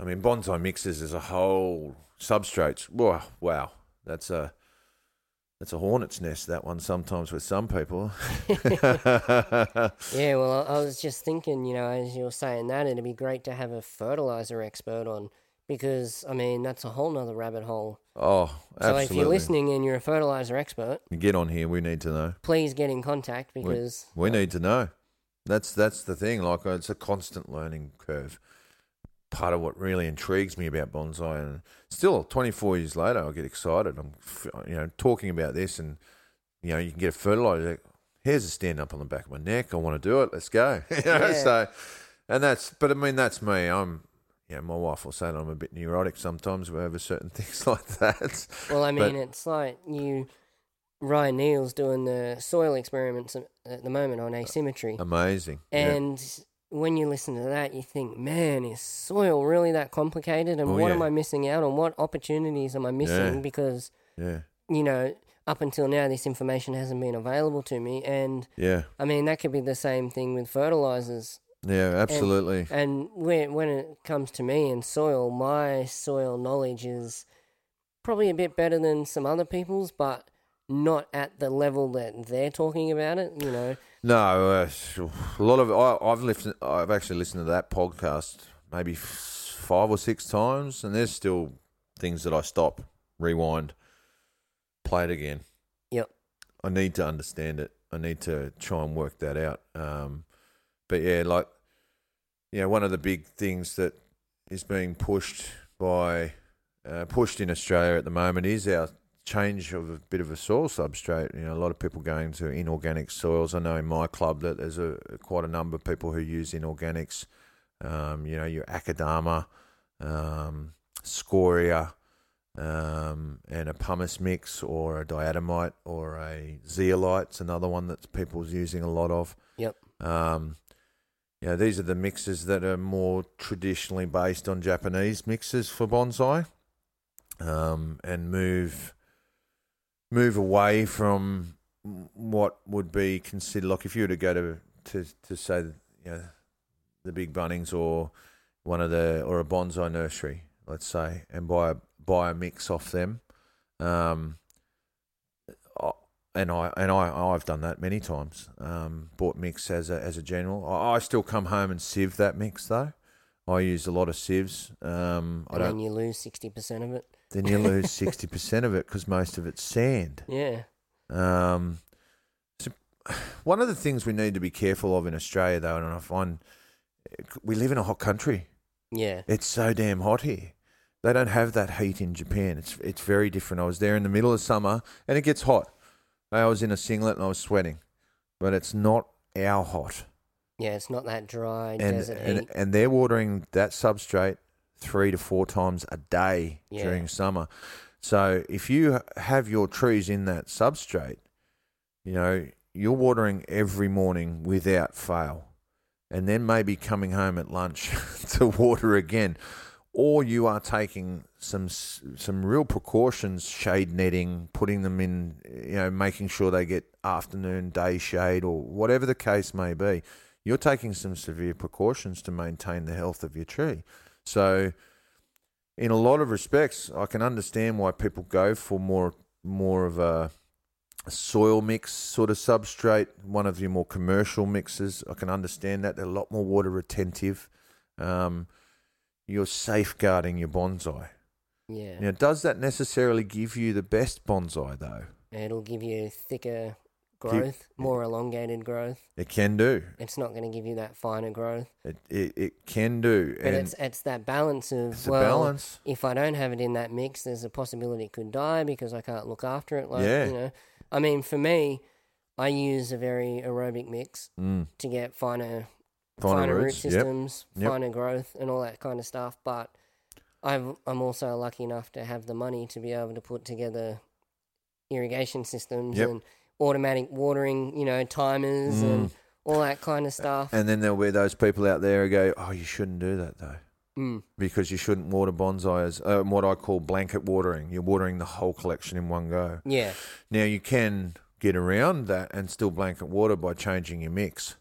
I mean bonsai mixes as a whole substrates. Wow, wow, that's a that's a hornet's nest. That one sometimes with some people. *laughs* Yeah, well, I was just thinking, you know, as you were saying that, it'd be great to have a fertilizer expert on because, I mean, that's a whole nother rabbit hole. Oh, So if you're listening and you're a fertilizer expert, get on here. We need to know. please get in contact because We need to know. That's that's the thing. Like it's a constant learning curve. Part of what really intrigues me about bonsai, and still, 24 years later, I get excited. I'm, you know, talking about this, and you know, you can get a fertilizer. Here's a stand up on the back of my neck. I want to do it. Let's go. *laughs* You know, Yeah. So, and that's, but I mean, that's me. I'm, yeah, my wife will say that I'm a bit neurotic sometimes over certain *laughs* things like that. Well, I But- mean, it's like you. Ryan Neil's doing the soil experiments at- the moment on asymmetry. Amazing. Yeah. And when you listen to that, you think, man, is soil really that complicated? And Oh, what yeah. am I missing out on? What opportunities am I missing? Yeah. Because, yeah, you know, up until now, this information hasn't been available to me. And yeah, I mean, that could be the same thing with fertilizers. Yeah, absolutely. And when, when it comes to me and soil, my soil knowledge is probably a bit better than some other people's, but not at the level that they're talking about it, you know. No, uh, a lot of I, I've listened. I've actually listened to that podcast maybe f- five or six times, and there's still things that I stop, rewind, play it again. Yep. I need to understand it. I need to try and work that out. Um, but yeah, like yeah, one of the big things that is being pushed by uh, pushed in Australia at the moment is our change of a bit of a soil substrate. You know, a lot of people going to inorganic soils. I know in my club that there's a quite a number of people who use inorganics. Um, you know, your Akadama, um, Scoria, um, and a pumice mix or a diatomite or a zeolite's another one that people's using a lot of. Yep. Um, you know, these are the mixes that are more traditionally based on Japanese mixes for bonsai, um, and move move away from what would be considered like if you were to go to to to say you know the big Bunnings or one of the or a bonsai nursery, let's say, and buy a buy a mix off them. Um, and I and I I've done that many times. Um, bought mix as a as a general. I, I still come home and sieve that mix though. I use a lot of sieves. Um, I And don't. then you lose 60% of it. Then you lose sixty percent of it because *laughs* most of it's sand. Yeah. Um, so one of the things we need to be careful of in Australia, though, and I find we live in a hot country. Yeah. It's so damn hot here. They don't have that heat in Japan. It's it's very different. I was there in the middle of summer, and it gets hot. I was in a singlet and I was sweating, but it's not our hot. Yeah, it's not that dry And desert and, heat. and they're watering that substrate three to four times a day Yeah. during summer. So if you have your trees in that substrate, you know you're watering every morning without fail, and then maybe coming home at lunch *laughs* to water again, or you are taking some some real precautions, shade netting, putting them in, you know, making sure they get afternoon, day shade, or whatever the case may be. You're taking some severe precautions to maintain the health of your tree. So, in a lot of respects, I can understand why people go for more more of a soil mix sort of substrate, one of your more commercial mixes. I can understand that they're a lot more water retentive. Um, you're safeguarding your bonsai. Yeah. Now, does that necessarily give you the best bonsai though? It'll give you thicker growth, more elongated growth. It can do. It's not going to give you that finer growth. It it, it can do, But and it's it's that balance of it's a well, balance. if I don't have it in that mix, there's a possibility it could die because I can't look after it. Like Yeah. you know, I mean, for me, I use a very aerobic mix Mm. to get finer Finer root yep. systems, Yep. finer growth, and all that kind of stuff. But I've, I'm also lucky enough to have the money to be able to put together irrigation systems Yep. and automatic watering, you know, timers Mm. and all that kind of stuff. And then there'll be those people out there who go, "Oh, you shouldn't do that though." Mm. because you shouldn't water bonsai as uh, what I call blanket watering. You're watering the whole collection in one go. Yeah, Now you can get around that and still blanket water by changing your mix.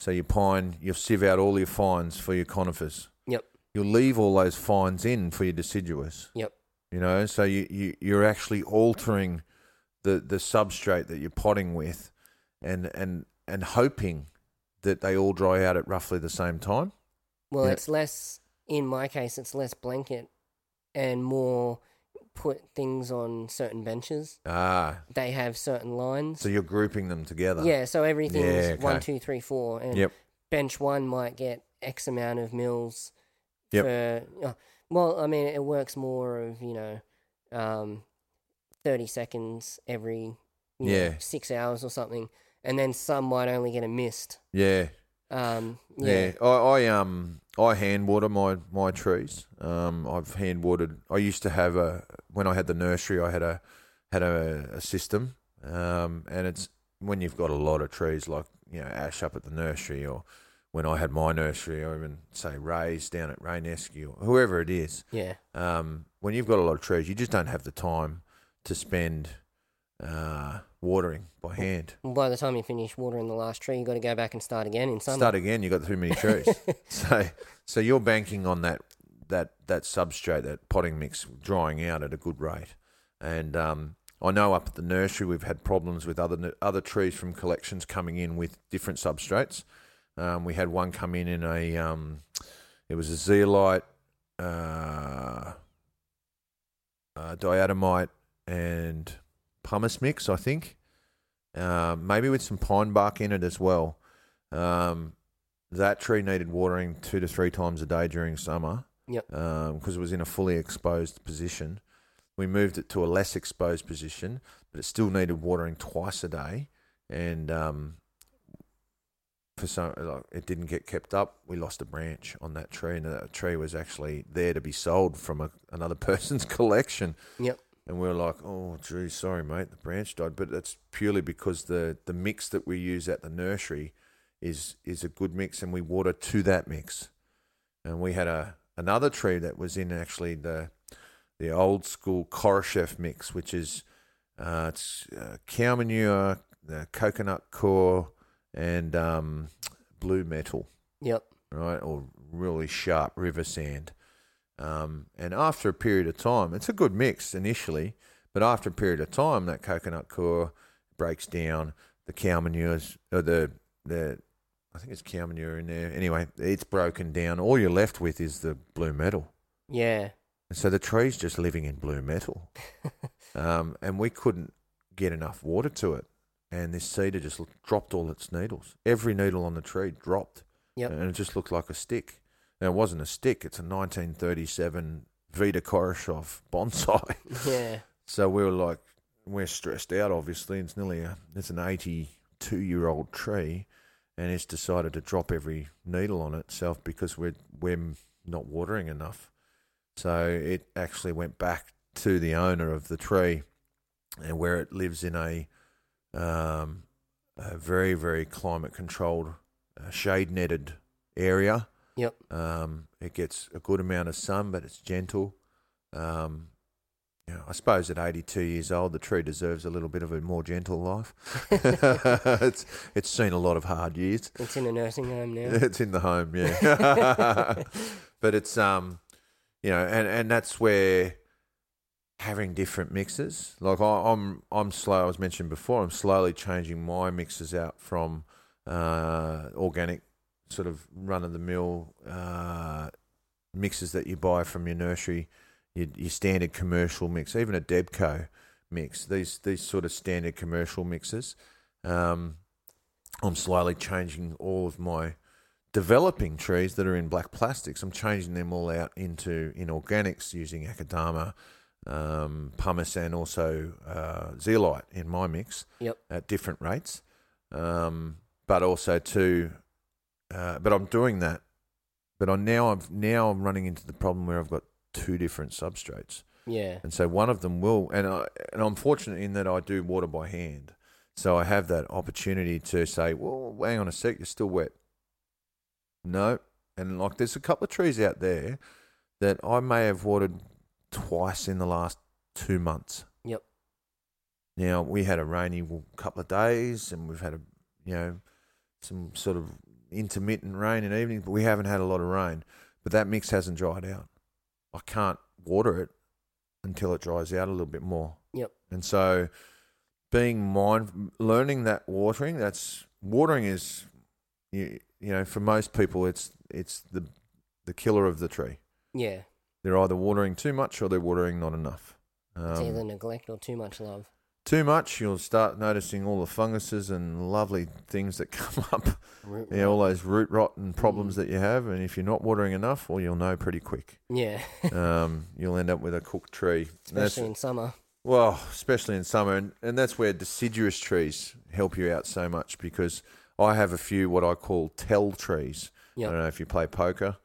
So your pine, you'll sieve out all your fines for your conifers. Yep. You'll leave all those fines in for your deciduous. Yep. You know, so you, you you're actually altering the the substrate that you're potting with, and and and hoping that they all dry out at roughly the same time. well, Yeah. it's less. In my case, it's less blanket and more put things on certain benches. Ah, They have certain lines. so you're grouping them together. yeah, so everything's Yeah, okay. one, two, three, four, and Yep. bench one might get X amount of mils. Yep. For, uh, well, I mean, it works more of you know, um, thirty seconds every you know, Yeah. six hours or something, and then some might only get a mist. Yeah. Um, Yeah, yeah. I, I um I hand water my my trees. Um, I've hand watered. I used to have a when I had the nursery. I had a had a, a system. Um, and it's when you've got a lot of trees like you know Ash up at the nursery, or when I had my nursery, or even say Ray's down at Raynesque, or whoever it is. Yeah. Um, when you've got a lot of trees, you just don't have the time to spend uh, watering by hand. Well, by the time you finish watering the last tree, you got to go back and start again in summer. Start again. You got too many trees. *laughs* so, so you're banking on that that that substrate, that potting mix, drying out at a good rate. And um, I know up at the nursery we've had problems with other other trees from collections coming in with different substrates. Um, we had one come in in a um, it was a zeolite, uh, uh, diatomite, and pumice mix, I think. Um, maybe with some pine bark in it as well. Um, that tree needed watering two to three times a day during summer. Yep. Because it was in a fully exposed position. We moved it to a less exposed position, but it still needed watering twice a day. And um, for some, like, it didn't get kept up. We lost a branch on that tree, and that tree was actually there to be sold from a, another *laughs* person's collection. Yep. And we are like, "Oh, gee, sorry, mate, the branch died." But that's purely because the the mix that we use at the nursery is is a good mix, and we water to that mix. And we had a another tree that was in actually the the old school Koreshoff mix, which is uh, it's uh, cow manure, the coconut core, and um, blue metal Yep. right, or really sharp river sand. Um, and after a period of time, it's a good mix initially, but after a period of time, that coconut core breaks down. The cow manures, or the the, I think it's cow manure in there. Anyway, it's broken down. All you're left with is the blue metal. Yeah. And so the tree's just living in blue metal. *laughs* um, and we couldn't get enough water to it. And this cedar just dropped all its needles. Every needle on the tree dropped. Yep. And it just looked like a stick. And it wasn't a stick, it's a 1937 Vita Koreshoff bonsai. *laughs* Yeah. So we were like, we're stressed out, obviously. It's nearly a, it's an 82 year old tree. And it's decided to drop every needle on itself because we're, we're not watering enough. So it actually went back to the owner of the tree, and where it lives in a, um, a very very climate controlled, uh, shade netted area. Yep. Um, it gets a good amount of sun, but it's gentle. Um, you know, I suppose at 82 years old, the tree deserves a little bit of a more gentle life. *laughs* it's it's seen a lot of hard years. It's in a nursing home now. *laughs* It's in the home, yeah. *laughs* but it's um, you know, and and that's where having different mixes. Like I, I'm I'm slow. I was mentioned before. I'm slowly changing my mixes out from uh, organic, sort of run of the mill uh, mixes that you buy from your nursery, your, your standard commercial mix, even a Debco mix. These these sort of standard commercial mixes. Um, I'm slowly changing all of my developing trees that are in black plastics. I'm changing them all out into in organics using Akadama, um, pumice, and also uh, zeolite in my mix Yep. at different rates. Um, but also to, uh, but I'm doing that. But I now I've now I'm running into the problem where I've got two different substrates. Yeah. And so one of them will, and I, and I'm fortunate in that I do water by hand, so I have that opportunity to say, well, hang on a sec, you're still wet. No, and like there's a couple of trees out there that I may have watered twice in the last two months. Yep. Now we had a rainy couple of days, and we've had a you know some sort of intermittent rain in evenings, but we haven't had a lot of rain. But that mix hasn't dried out. I can't water it until it dries out a little bit more. Yep. And so, being mind, learning that watering, that's watering is, you, you know, for most people, it's it's the the killer of the tree. Yeah. They're either watering too much or they're watering not enough. It's Um, either neglect or too much love. Too much, you'll start noticing all the funguses and lovely things that *laughs* come up. Root Yeah, all those root rot and problems that you have. And if you're not watering enough, well, you'll know pretty quick. Yeah. *laughs* Um, you'll end up with a cooked tree. Especially in summer. Well, especially in summer, and, and that's where deciduous trees help you out so much because I have a few what I call tell trees. Yep. I don't know if you play poker,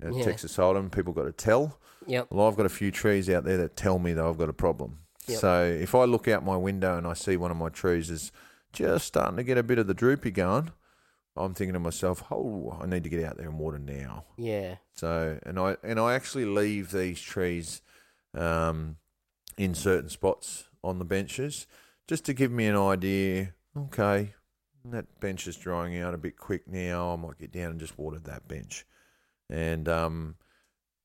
Yeah. Texas Hold'em. People got a tell. Yep. Well, I've got a few trees out there that tell me that I've got a problem. Yep. So if I look out my window and I see one of my trees is just starting to get a bit of the droopy going, I'm thinking to myself, "Oh, I need to get out there and water now." Yeah. So and I and I actually leave these trees um, in certain spots on the benches just to give me an idea. Okay, that bench is drying out a bit quick now. I might get down and just water that bench. And um,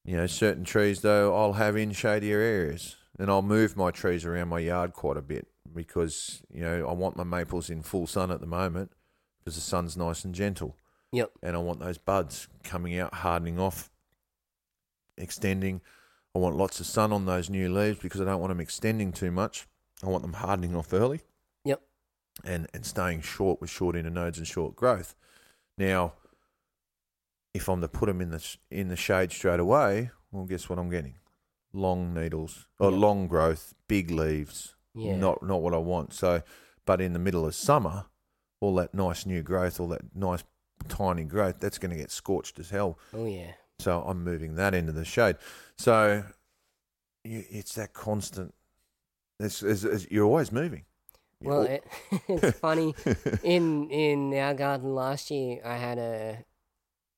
you know, certain trees though I'll have in shadier areas, and I'll move my trees around my yard quite a bit because you know I want my maples in full sun at the moment because the sun's nice and gentle Yep. and I want those buds coming out, hardening off, extending. I want lots of sun on those new leaves because I don't want them extending too much. I want them hardening off early. Yep. And and staying short with short internodes and short growth. Now, if I'm to put them in the in the shade straight away, well, guess what I'm getting? Long needles or long growth, big leaves. Yeah. Not not what I want. So, but in the middle of summer, all that nice new growth, all that nice tiny growth, that's going to get scorched as hell. Oh yeah. So I'm moving that into the shade. So it's that constant. It's, it's, it's, you're always moving. You're Well, it, *laughs* it's funny. *laughs* In in our garden last year, I had a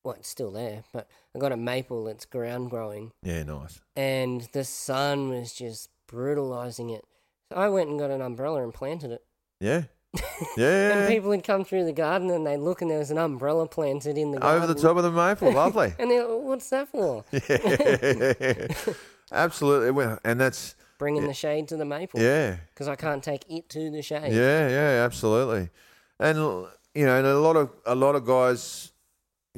well, it's still there, but I got a maple that's ground growing, yeah, nice. and the sun was just brutalizing it. So I went and got an umbrella and planted it. Yeah, *laughs* yeah. And people would come through the garden and they look and there was an umbrella planted in the garden. Over the top of the maple, lovely. *laughs* And they're, what's that for? *laughs* yeah, absolutely. Well, and that's Bringing the shade to the maple. yeah, Because I can't take it to the shade. Yeah, yeah, absolutely. And you know, and a lot of a lot of guys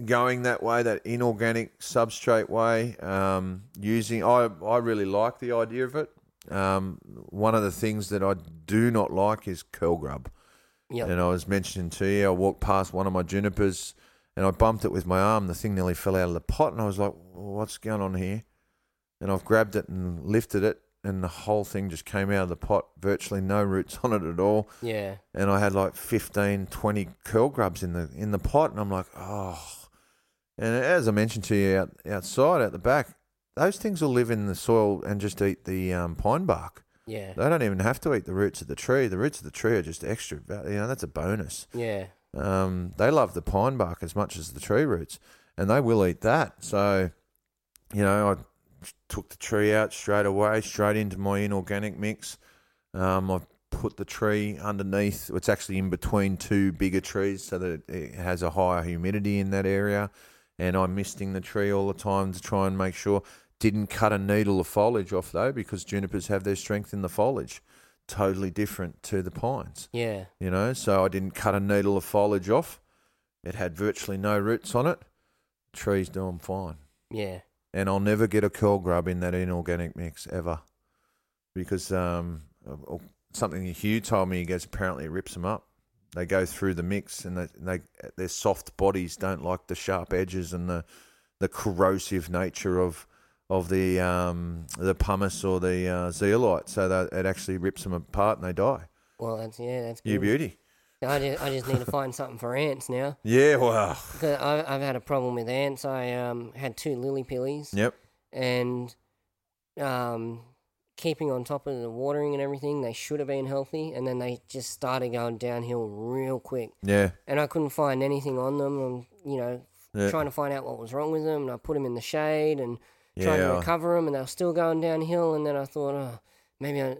going that way, that inorganic substrate way, um, using. I I really like the idea of it. Um, one of the things that I do not like is curl grub. Yep. And I was mentioning to you, I walked past one of my junipers and I bumped it with my arm. The thing nearly fell out of the pot, and I was like, "What's going on here?" And I've grabbed it and lifted it, and the whole thing just came out of the pot, virtually no roots on it at all. Yeah. And I had like 15, 20 curl grubs in the in the pot, and I'm like, oh. And as I mentioned to you out, outside, out the back, those things will live in the soil and just eat the um, pine bark. Yeah. They don't even have to eat the roots of the tree. The roots of the tree are just extra. You know, that's a bonus. Yeah. Um, they love the pine bark as much as the tree roots, and they will eat that. So, you know, I took the tree out straight away, straight into my inorganic mix. Um, I've put the tree underneath. It's actually in between two bigger trees, so that it has a higher humidity in that area. And I'm misting the tree all the time to try and make sure. Didn't cut a needle of foliage off though, because junipers have their strength in the foliage, totally different to the pines Yeah. you know. So I didn't cut a needle of foliage off. It had virtually no roots on it. Tree's doing fine, Yeah. and I'll never get a curl grub in that inorganic mix ever, because um, uh, something Hugh told me. He goes apparently it rips them up. They go through the mix, and they, they their soft bodies don't like the sharp edges and the the corrosive nature of of the um, the pumice or the uh, zeolite. So that it actually rips them apart and they die. Well, that's yeah, that's You good. beauty. I just, I just need to find something for ants now. Yeah, wow. I, I've had a problem with ants. I um, had two lily pillies, Yep. and um, keeping on top of the watering and everything, they should have been healthy, and then they just started going downhill real quick. Yeah. And I couldn't find anything on them. And you know, Yeah. trying to find out what was wrong with them, and I put them in the shade and trying to recover them, and they were still going downhill. And then I thought, oh, maybe I,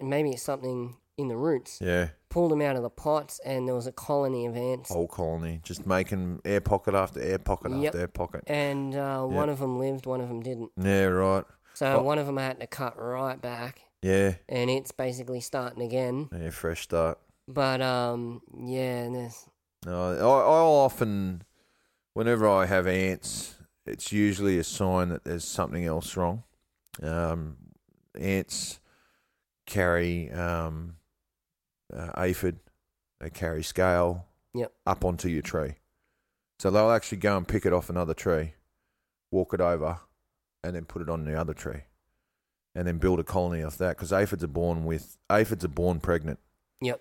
maybe it's something in the roots. Yeah. Pulled them out of the pots, and there was a colony of ants. Whole colony. Just making air pocket after air pocket Yep. after air pocket. And uh, one of them lived, one of them didn't. Yeah, right. So Oh. one of them I had to cut right back, Yeah. and it's basically starting again. Yeah, fresh start. But um, yeah, there's, No, I, I'll often, whenever I have ants, it's usually a sign that there's something else wrong. Um, ants carry um, uh, aphid, they carry scale Yep. up onto your tree. So they'll actually go and pick it off another tree, walk it over, and then put it on the other tree, and then build a colony off that. Because aphids are born with aphids are born pregnant. Yep.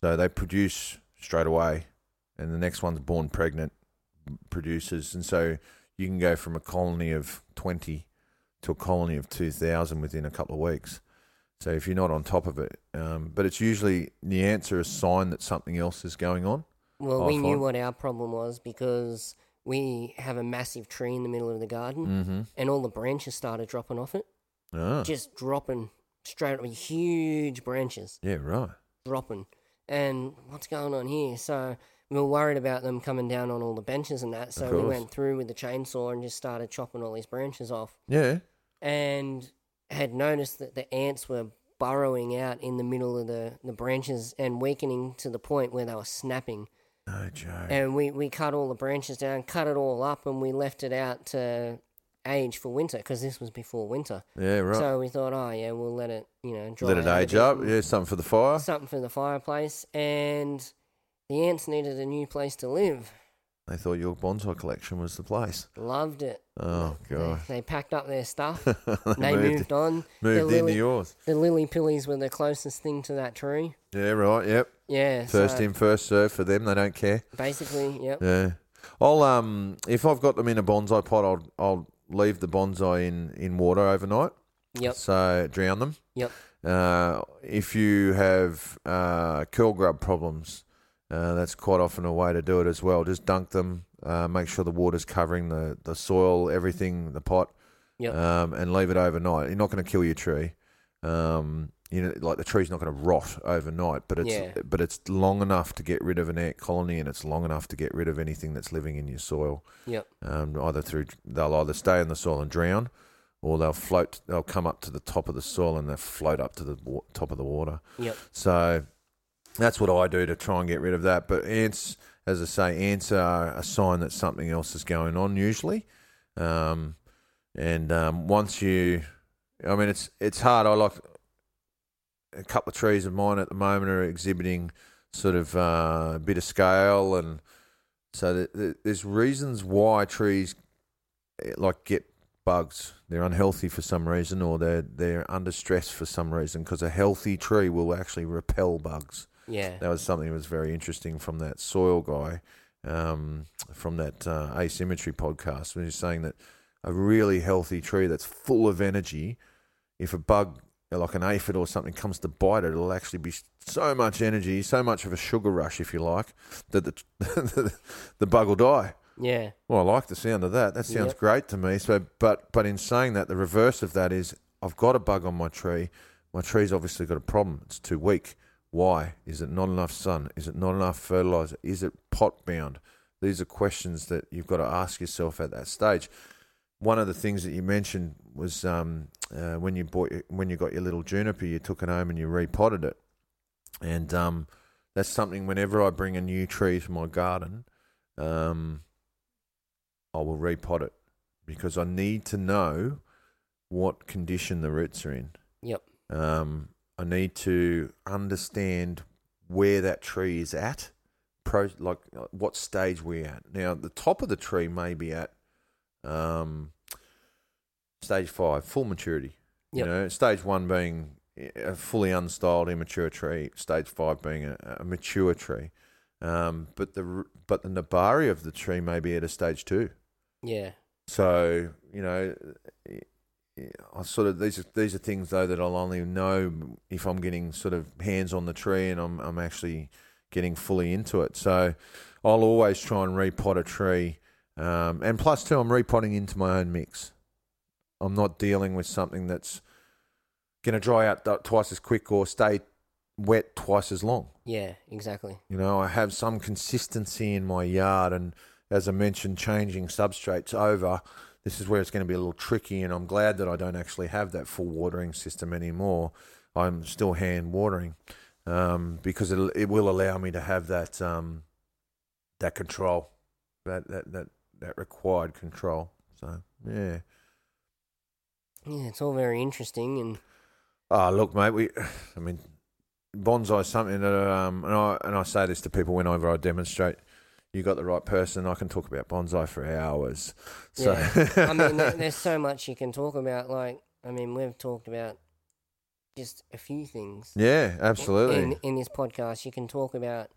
So they produce straight away and the next one's born pregnant produces, and so you can go from a colony of twenty to a colony of two thousand within a couple of weeks. So if you're not on top of it, um, but it's usually the answer a sign that something else is going on. Well, I we knew what our problem was because we have a massive tree in the middle of the garden, Mm-hmm. and all the branches started dropping off it, Ah, just dropping straight, away. huge branches. yeah, right. dropping. And what's going on here? So we were worried about them coming down on all the benches and that. So we went through with the chainsaw and just started chopping all these branches off. Yeah, And had noticed that the ants were burrowing out in the middle of the, the branches and weakening to the point where they were snapping. No joke. And we, we cut all the branches down, cut it all up, and we left it out to age for winter because this was before winter. yeah, right. So we thought, oh yeah, we'll let it, you know, dry Let it age up. Yeah, something for the fire. something for the fireplace, and the ants needed a new place to live. They thought your bonsai collection was the place. Loved it. Oh They, god. they packed up their stuff. *laughs* they they moved on. the moved into lily, yours. the lily pillies were the closest thing to that tree. Yeah, right. Yep. Yeah. First so in, first serve for them. They don't care. Basically, yep. Yeah. I'll um if I've got them in a bonsai pot, I'll I'll leave the bonsai in in water overnight. Yep. So drown them. Yep. Uh, if you have uh, curl grub problems, uh, that's quite often a way to do it as well. Just dunk them. Uh, make sure the water's covering the, the soil, everything, the pot, Yep. um, and leave it overnight. You're not going to kill your tree. Um, you know, like the tree's not going to rot overnight, but it's Yeah. but it's long enough to get rid of an ant colony, and it's long enough to get rid of anything that's living in your soil. Yep. Um, either through they'll either stay in the soil and drown, or they'll float. They'll come up to the top of the soil and they'll float up to the wa- top of the water. Yep. So that's what I do to try and get rid of that. But ants, as I say, ants are a sign that something else is going on usually. Um, and um, once you, I mean, it's it's hard. I like a couple of trees of mine at the moment are exhibiting sort of uh, a bit of scale, and so th- th- there's reasons why trees eh, like get bugs. They're unhealthy for some reason, or they're they're under stress for some reason. Because a healthy tree will actually repel bugs. Yeah. That was something that was very interesting from that soil guy, um, from that uh, asymmetry podcast. When he's saying that a really healthy tree that's full of energy, if a bug like an aphid or something comes to bite it, it'll actually be so much energy, so much of a sugar rush, if you like, that the *laughs* the bug will die. Yeah. Well, I like the sound of that. That sounds Yep. great to me. So, but but in saying that, the reverse of that is I've got a bug on my tree. My tree's obviously got a problem. It's too weak. Why? Is it not enough sun? Is it not enough fertilizer? Is it pot bound? These are questions that you've got to ask yourself at that stage. One of the things that you mentioned was um, uh, when you bought your- when you got your little juniper, you took it home and you repotted it, and um, that's something. Whenever I bring a new tree to my garden, um, I will repot it because I need to know what condition the roots are in. Yep. Um, I need to understand where that tree is at, pro like what stage we're at. Now, the top of the tree may be at um, stage five, full maturity. You know, stage one being a fully unstyled, immature tree. Stage five being a, a mature tree. Um, but the but the nebari of the tree may be at a stage two. Yeah. So you know, I sort of these are these are things though that I'll only know if I'm getting sort of hands on the tree and I'm I'm actually getting fully into it. So I'll always try and repot a tree, um, and plus too, I'm repotting into my own mix. I'm not dealing with something that's going to dry out twice as quick or stay wet twice as long. Yeah. Exactly. You know, I have some consistency in my yard, and as I mentioned, changing substrates over. This is where it's going to be a little tricky, and I'm glad that I don't actually have that full watering system anymore. I'm still hand watering um, because it it will allow me to have that um, that control, that that that that required control. So yeah. Yeah. It's all very interesting and Ah, look, mate. We, *sighs* I mean, bonsai is something that, um, and I and I say this to people whenever I demonstrate. You got the right person. I can talk about bonsai for hours. So, Yeah. I mean, *laughs* there's so much you can talk about. Like, I mean, we've talked about just a few things. yeah, absolutely. In, in this podcast, you can talk about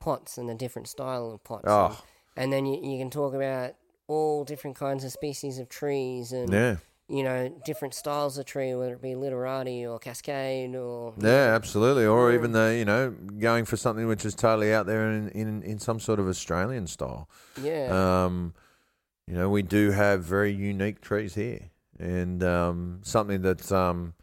pots and the different style of pots. Oh. And, and then you, you can talk about all different kinds of species of trees and Yeah. You know different styles of tree, whether it be literati or cascade or Yeah, absolutely. Or even the you know going for something which is totally out there in in, in some sort of Australian style. yeah, Um, you know, we do have very unique trees here, and um, something that um,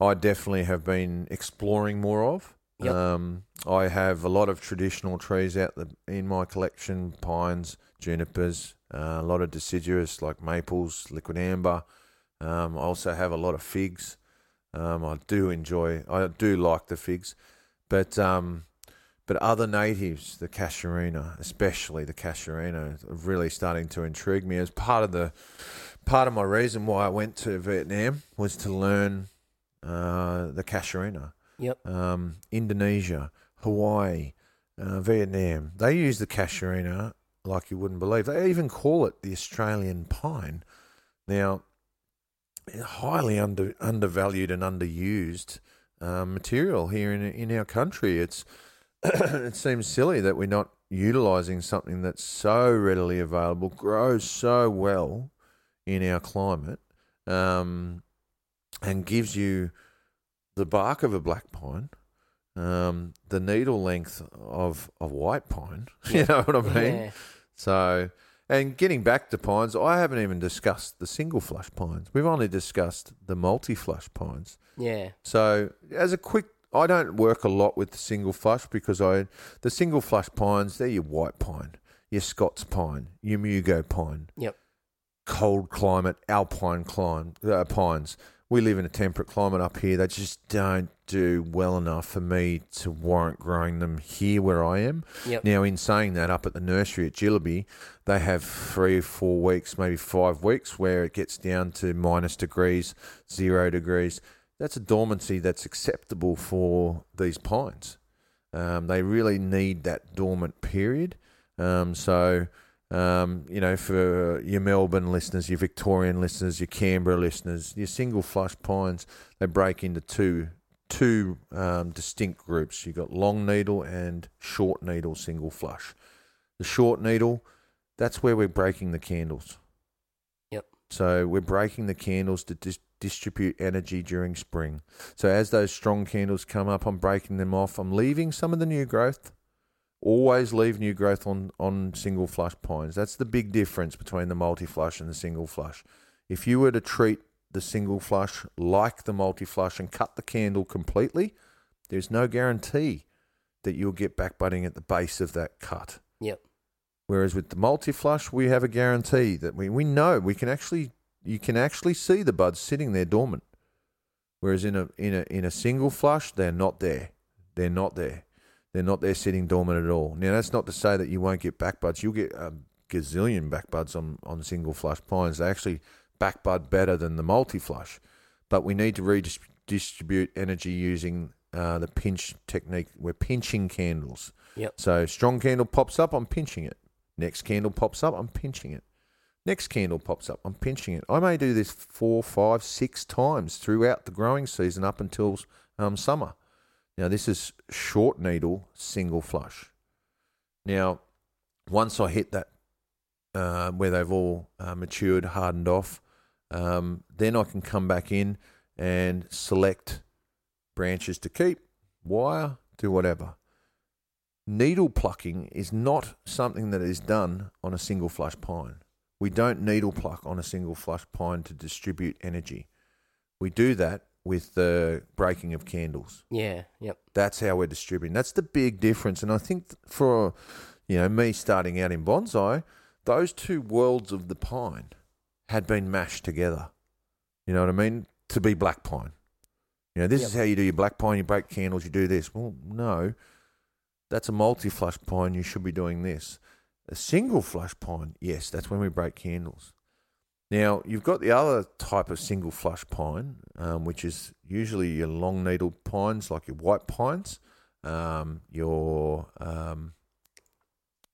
I definitely have been exploring more of. Yep. Um, I have a lot of traditional trees out the, in my collection: pines, junipers, uh, a lot of deciduous like maples, liquid amber. Um, I also have a lot of figs. Um, I do enjoy. I do like the figs, but um, but other natives, the Casuarina, especially the Casuarina, are really starting to intrigue me. As part of the part of my reason why I went to Vietnam was to learn uh, the Casuarina. Yep. Um, Indonesia, Hawaii, uh, Vietnam, they use the Casuarina like you wouldn't believe. They even call it the Australian pine. Now, highly under undervalued and underused uh, material here in in our country. It's *coughs* it seems silly that we're not utilizing something that's so readily available, grows so well in our climate, um, and gives you the bark of a black pine, um, the needle length of a white pine. *laughs* You know what I mean? yeah, So, and getting back to pines, I haven't even discussed the single flush pines. We've only discussed the multi flush pines. yeah, So, as a quick, I don't work a lot with the single flush because I, the single flush pines, they're your white pine, your Scots pine, your Mugo pine. Yep. Cold climate, alpine climb, uh, pines. We live in a temperate climate up here. They just don't do well enough for me to warrant growing them here where I am. yep, Now, in saying that, up at the nursery at Gillaby, they have three, four weeks, maybe five weeks, where it gets down to minus degrees, zero degrees. That's a dormancy that's acceptable for these pines. Um, they really need that dormant period. Um, so, um, you know, for your Melbourne listeners, your Victorian listeners, your Canberra listeners, your single flush pines, they break into two two um, distinct groups. You've got long needle and short needle single flush. The short needle, that's where we're breaking the candles. Yep. So we're breaking the candles to dis- distribute energy during spring. So as those strong candles come up, I'm breaking them off. I'm leaving some of the new growth. Always leave new growth on, on single flush pines. That's the big difference between the multi flush and the single flush. If you were to treat the single flush like the multi flush and cut the candle completely, there's no guarantee that you'll get back budding at the base of that cut. yep, Whereas with the multi flush, we have a guarantee that we, we know we can actually you can actually see the buds sitting there dormant. Whereas in a in a in a single flush, they're not there. They're not there. They're not there sitting dormant at all. Now that's not to say that you won't get back buds. You'll get a gazillion back buds on, on single flush pines. They actually back bud better than the multi flush. But we need to redistribute energy using uh, the pinch technique. We're pinching candles. Yep. So strong candle pops up, I'm pinching it. Next candle pops up, I'm pinching it. Next candle pops up, I'm pinching it. I may do this four, five, six times throughout the growing season up until um, summer. Now, this is short needle, single flush. Now, once I hit that uh, where they've all uh, matured, hardened off, um, then I can come back in and select branches to keep, wire, do whatever. Needle plucking is not something that is done on a single flush pine. We don't needle pluck on a single flush pine to distribute energy. We do that with the breaking of candles. yeah, yep, That's how we're distributing. That's the big difference. And I think for you know me starting out in bonsai, those two worlds of the pine had been mashed together. You know what I mean? To be black pine. You know, this Yep. is how you do your black pine. You break candles. You do this. Well, no, that's a multi-flush pine. You should be doing this. A single flush pine, yes, that's when we break candles. Now, you've got the other type of single flush pine, um, which is usually your long needle pines, like your white pines. Um, your, um,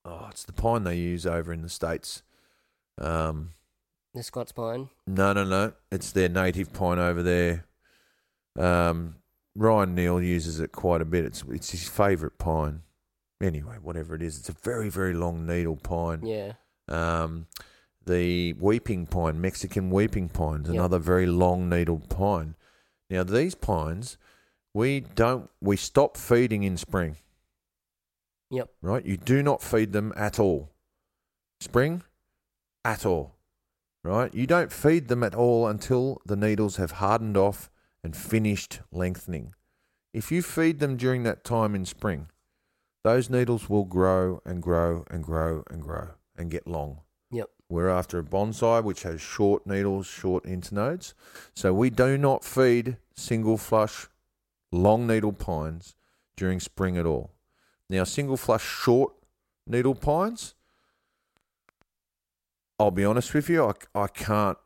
oh, it's the pine they use over in the States. Um, the Scots pine. no, no, no. It's their native pine over there. Um, Ryan Neil uses it quite a bit. It's it's his favourite pine. anyway, whatever it is, it's a very very long needle pine. Yeah. The weeping pine, Mexican weeping pine, is Yep. another very long needled pine. Now these pines, we don't we stop feeding in spring. Yep. Right, you do not feed them at all. Spring, at all. Right, you don't feed them at all until the needles have hardened off and finished lengthening. If you feed them during that time in spring, those needles will grow and grow and grow and grow and get long. We're after a bonsai which has short needles, short internodes. So we do not feed single flush, long needle pines during spring at all. Now, single flush, short needle pines, I'll be honest with you, I, I can't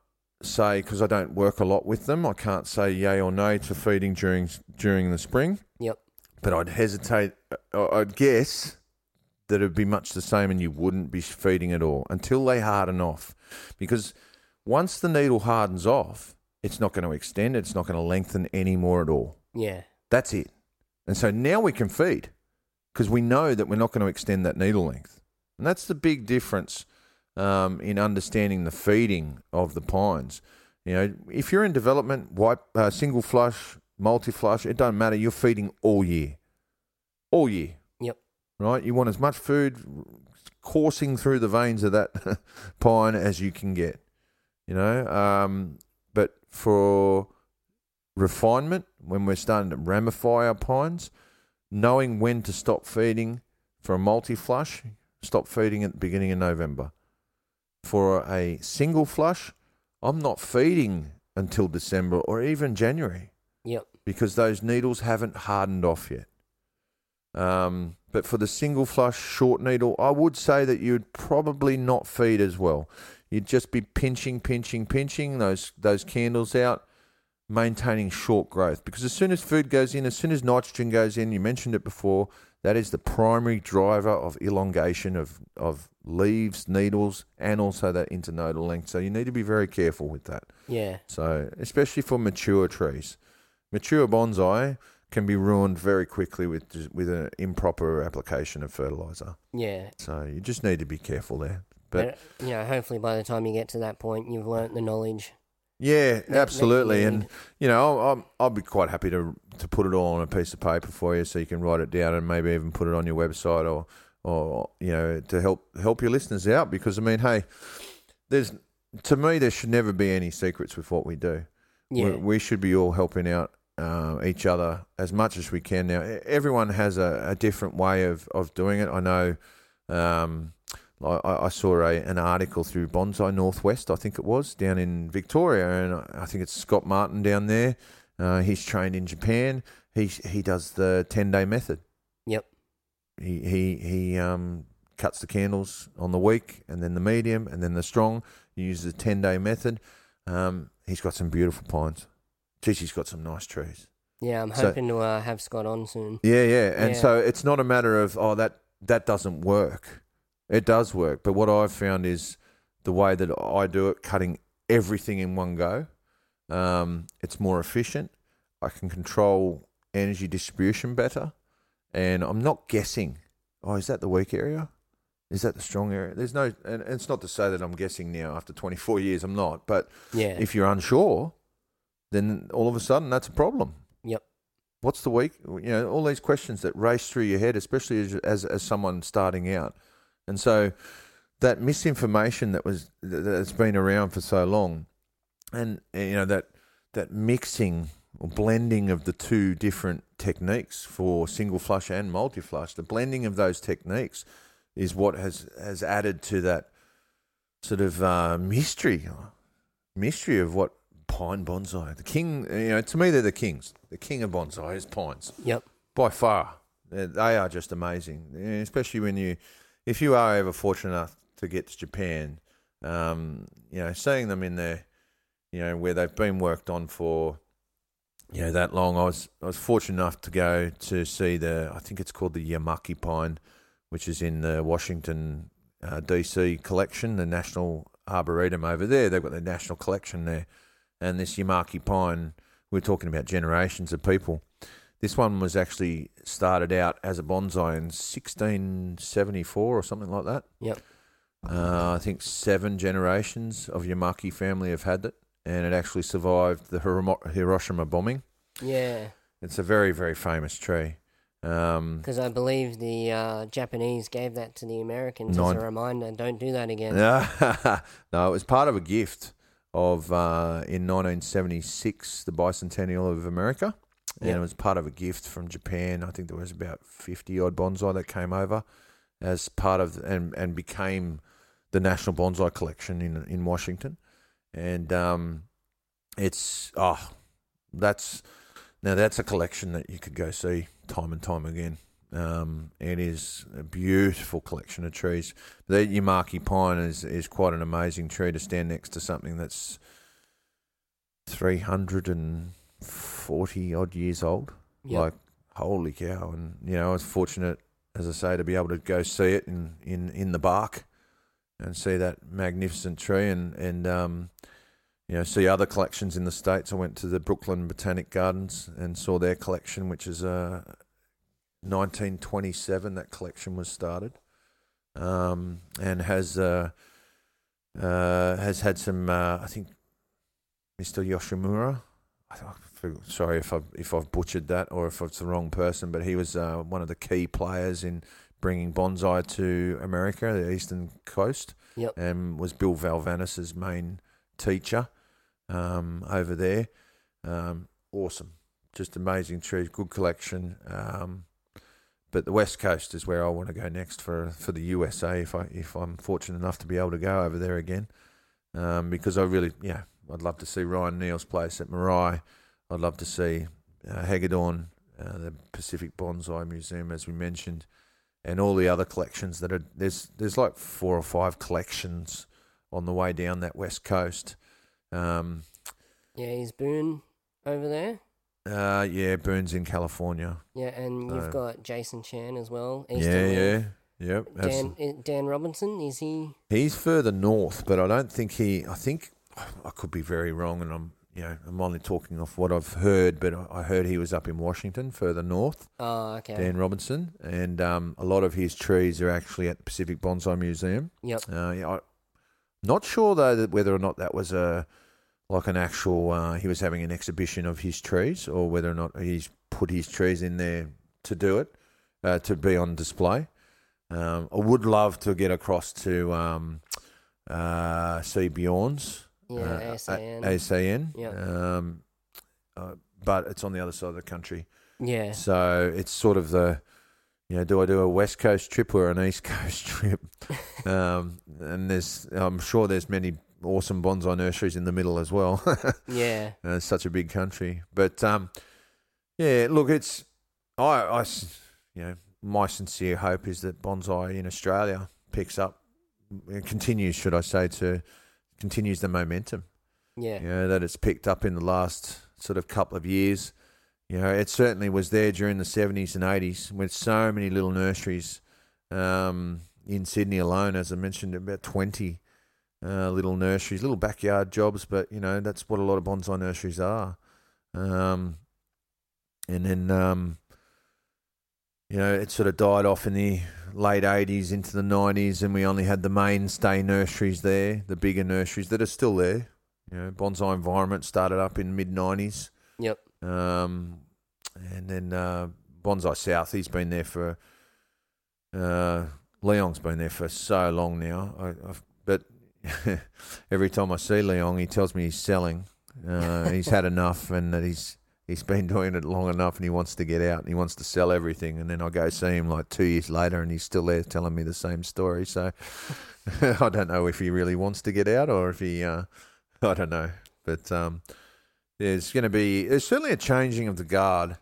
say because I don't work a lot with them. I can't say yay or nay to feeding during during the spring. Yep. But I'd hesitate. I'd guess that it'd be much the same, and you wouldn't be feeding at all until they harden off, because once the needle hardens off, it's not going to extend. It's not going to lengthen anymore at all. Yeah. That's it. And so now we can feed because we know that we're not going to extend that needle length. And that's the big difference um, in understanding the feeding of the pines. You know, if you're in development, white, uh, single flush, multi flush, it don't matter. You're feeding all year. All year. Right? You want as much food coursing through the veins of that *laughs* pine as you can get. You know, um, but for refinement, when we're starting to ramify our pines, knowing when to stop feeding for a multi flush, stop feeding at the beginning of November. For a single flush, I'm not feeding until December or even January Yep. because those needles haven't hardened off yet. Um, but for the single flush short needle, I would say that you'd probably not feed as well. You'd just be pinching, pinching, pinching those those candles out, maintaining short growth. Because as soon as food goes in, as soon as nitrogen goes in, you mentioned it before, that is the primary driver of elongation of, of leaves, needles, and also that internodal length. So you need to be very careful with that. Yeah. So, especially for mature trees, mature bonsai can be ruined very quickly with with an improper application of fertilizer. Yeah. So you just need to be careful there. But But, you know, hopefully by the time you get to that point, you've learnt the knowledge. yeah, that absolutely, you and you know, I'll, I'll I'll be quite happy to to put it all on a piece of paper for you, so you can write it down and maybe even put it on your website or or you know to help help your listeners out. Because I mean, hey, there's to me there should never be any secrets with what we do. Yeah. we, we should be all helping out uh, each other as much as we can. Now, everyone has a, a different way of, of doing it. I know. Um, I, I saw a, an article through Bonsai Northwest, I think it was, down in Victoria, and I- I think it's Scott Martin down there. Uh, he's trained in Japan. He he does the ten day method. Yep. He he he um, cuts the candles on the weak, and then the medium, and then the strong. He uses the ten day method. Um, he's got some beautiful pines. He's got some nice trees. Yeah, I'm So- hoping to uh, have Scott on soon. Yeah, yeah. And Yeah. so it's not a matter of oh that that doesn't work. It does work, but what I've found is the way that I do it, cutting everything in one go. Um, it's more efficient. I can control energy distribution better, and I'm not guessing. Oh, is that the weak area? Is that the strong area? There's no, and it's not to say that I'm guessing now after 24 years. I'm not, but Yeah. if you're unsure, then all of a sudden that's a problem. Yep. What's the week? You know, all these questions that race through your head, especially as as, as someone starting out, and so that misinformation that was that- that's been around for so long, and you know that that mixing or blending of the two different techniques for single flush and multi flush, the blending of those techniques is what has has added to that sort of uh, mystery mystery of what pine bonsai. The king, you know, to me they're the kings. The king of bonsai is pines Yep. by far. They they are just amazing, especially when you, if you are ever fortunate enough to get to Japan, um, you know, seeing them in there, you know, where they've been worked on for, you know, that long. I was I was fortunate enough to go to see the, I think it's called the Yamaki pine, which is in the Washington uh, DC collection, the National Arboretum over there. They've got the national collection there, and this Yamaki pine. We're talking about generations of people This one was actually started out as a bonsai in 1674 or something like that. Yep. Uh, I think seven generations of Yamaki family have had it, and it actually survived the Hiroshima bombing. Yeah, It's a very, very famous tree. Um, because I believe the uh, Japanese gave that to the Americans Nine- as a reminder. Don't do that again. *laughs* no, it was part of a gift of uh, in 1976, the bicentennial of America, and Yep. it was part of a gift from Japan. I think there was about 50 odd bonsai that came over as part of and and became the national bonsai collection in in Washington, and um, it's oh, that's now that's a collection that you could go see time and time again. Um, it is a beautiful collection of trees. The Yamaki pine is, is quite an amazing tree to stand next to something that's 340 odd years old. Yep. Like, holy cow. And, you know, I was fortunate, as I say, to be able to go see it in, in, in the bark and see that magnificent tree and, and um, you know, see other collections in the States. I went to the Brooklyn Botanic Gardens and saw their collection, which is uh, 1927 that collection was started, um, and has uh, uh, has had some. Uh, I think Mr. Yoshimura. Feel- Sorry if I if I've butchered that or if it's the wrong person, but he was uh, one of the key players in bringing bonsai to America, the eastern coast, Yep. and was Bill Valavanis's main teacher um, over there. Um, awesome, just amazing trees, good collection. Um, but the west coast is where I want to go next for for the USA if I if I'm fortunate enough to be able to go over there again, um, because I really yeah I'd love to see Ryan Neil's place at Mirai. I'd love to see uh, Hagedorn, uh, the Pacific Bonsai Museum as we mentioned, and all the other collections that are there's there's like four or five collections on the way down that west coast. Um, Yeah, is Boone over there? Uh, yeah, Burns in California. Yeah, and you've got Jason Chan as well. yeah, Eastern yeah, yep. Dan, absolutely. i- Dan Robinson, is he? He's further north, but I don't think he. I think I could be very wrong, and I'm you know I'm only talking off what I've heard, but I I heard he was up in Washington, further north. Oh, okay. Dan Robinson, and um, a lot of his trees are actually at the Pacific Bonsai Museum. Yep. Uh, yeah, I, not sure though that whether or not that was a like an actual uh, he was having an exhibition of his trees, or whether or not he's put his trees in there to do it uh, to be on display. Um, I would love to get across to um, uh, see Bjorn's Yeah, uh, ASAN. ASAN, Yeah. um, uh, but it's on the other side of the country. yeah. So it's sort of the, you know, do I do a West Coast trip or an East *laughs* Coast trip? *laughs* um, and there's, I'm sure there's many awesome bonsai nurseries in the middle as well. *laughs* Yeah. Uh, it's such a big country, but um, yeah, look, it's I, I you know, my sincere hope is that bonsai in Australia picks up, uh, continues, should I say, to continues the momentum Yeah. you know, that it's picked up in the last sort of couple of years. You know, it certainly was there during the 70s and 80s with so many little nurseries um, in Sydney alone, as I mentioned, about 20 uh, little nurseries, little backyard jobs, but, you know, that's what a lot of bonsai nurseries are. Um, and then, um, you know, it sort of died off in the late 80s into the 90s, and we only had the mainstay nurseries there, the bigger nurseries that are still there. You know, Bonsai Environment started up in mid '90s, Yep. um, and then uh, Bonsai South. He's been there for. Uh, Leong's been there for so long now. I, I've, *laughs* every time I see Leong, he tells me he's selling. Uh, he's had *laughs* enough, and that he's he's been doing it long enough, and he wants to get out. and He wants to sell everything, and then I go see him like two years later, and he's still there telling me the same story. So *laughs* I don't know if he really wants to get out or if he. Uh, I don't know, but um, there's going to be there's certainly a changing of the guard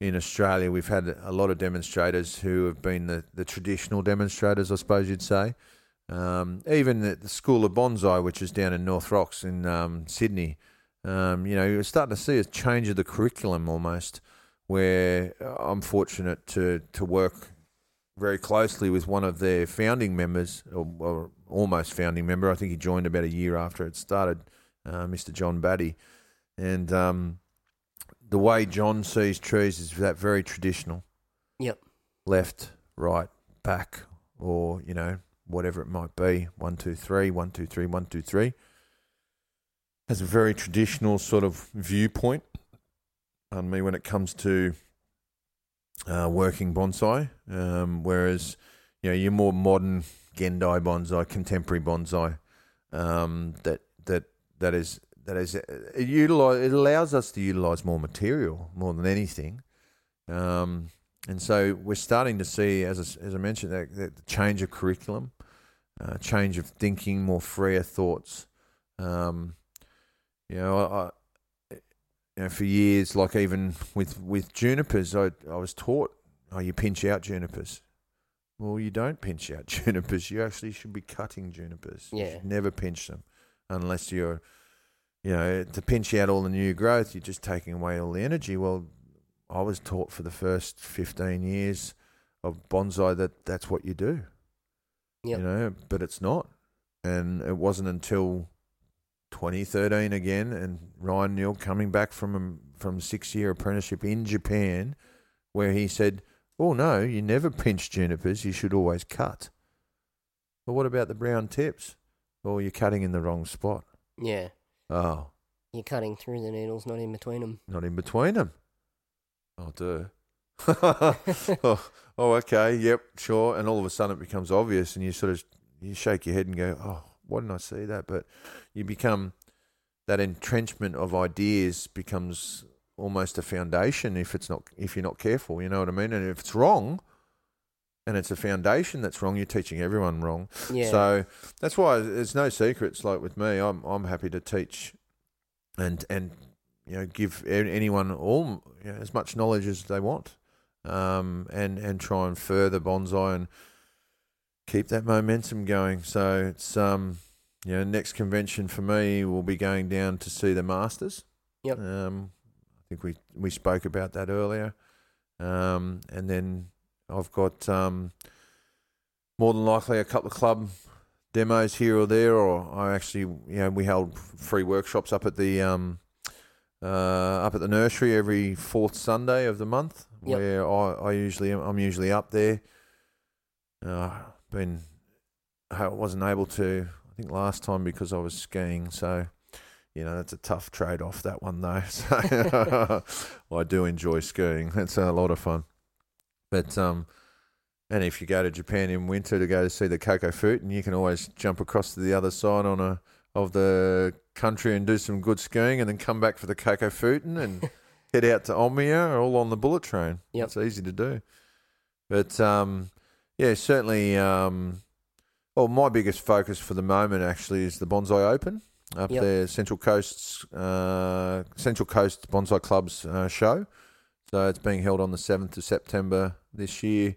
in Australia. We've had a lot of demonstrators who have been the, the traditional demonstrators, I suppose you'd say. Um, even at the School of Bonsai, which is down in North Rocks in um, Sydney, um, you know, you're starting to see a change of the curriculum almost. Where I'm fortunate to to work very closely with one of their founding members, or, or almost founding member. I think he joined about a year after it started, uh, Mr. John Batty, and um, the way John sees trees is that very traditional. Yep. Left, right, back, or you know whatever it might be. One, two, three. One, two, three. One, two, three. Has a very traditional sort of viewpoint on me when it comes to uh, working bonsai. Um, whereas you know your more modern Gendai bonsai, contemporary bonsai, um, that that that is that is it, utilize, it allows us to utilize more material more than anything. Um, and so we're starting to see, as I, as I mentioned, that, that change of curriculum, uh, change of thinking, more freer thoughts. Um, you know, I, you know, for years, like even with with junipers, I I was taught, oh, you pinch out junipers. Well, you don't pinch out *laughs* junipers. You actually should be cutting junipers. You Yeah. should never pinch them unless you're, you know, to pinch out all the new growth. You're just taking away all the energy. Well, I was taught for the first 15 years of bonsai that that's what you do. Yep. You know, but it's not. And it wasn't until 2013 again and Ryan Neil coming back from a, from 6-year apprenticeship in Japan where he said, "Oh no, you never pinch junipers, you should always cut." Well, what about the brown tips? Well, you're cutting in the wrong spot. Yeah. Oh, You're cutting through the needles, not in between them. not in between them. Oh, duh. *laughs* oh, oh, okay, yep, sure. And all of a sudden it becomes obvious, and you sort of you shake your head and go, "Oh, why didn't I see that?" But you become that entrenchment of ideas becomes almost a foundation if it's not if you're not careful. You know what I mean? And if it's wrong, and it's a foundation that's wrong, you're teaching everyone wrong. Yeah. So that's why there's no secrets. Like with me, I'm I'm happy to teach, and and you know give anyone all you know, as much knowledge as they want, um, and and try and further bonsai and keep that momentum going. So it's um you know next convention for me will be going down to see the Masters. Yep. Um, I think we we spoke about that earlier, um, and then I've got um more than likely a couple of club demos here or there, or I actually, you know, we held free workshops up at the um, uh, up at the nursery every fourth Sunday of the month, Yep. where I, I usually I'm usually up there. Uh, been I wasn't able to, I think last time because I was skiing, so you know that's a tough trade off that one though. *laughs* So *laughs* I do enjoy skiing; it's a lot of fun. But um, and if you go to Japan in winter to go to see the Kokufu, and you can always jump across to the other side on a of the country and do some good skiing, and then come back for the Kokufu-ten and *laughs* head out to Omiya, all on the bullet train. Yep. It's easy to do. But um, yeah, certainly. Um, well, my biggest focus for the moment actually is the Bonsai Open up Yep. there, Central Coast's uh, Central Coast Bonsai Club's uh, show. So it's being held on the seventh of September this year,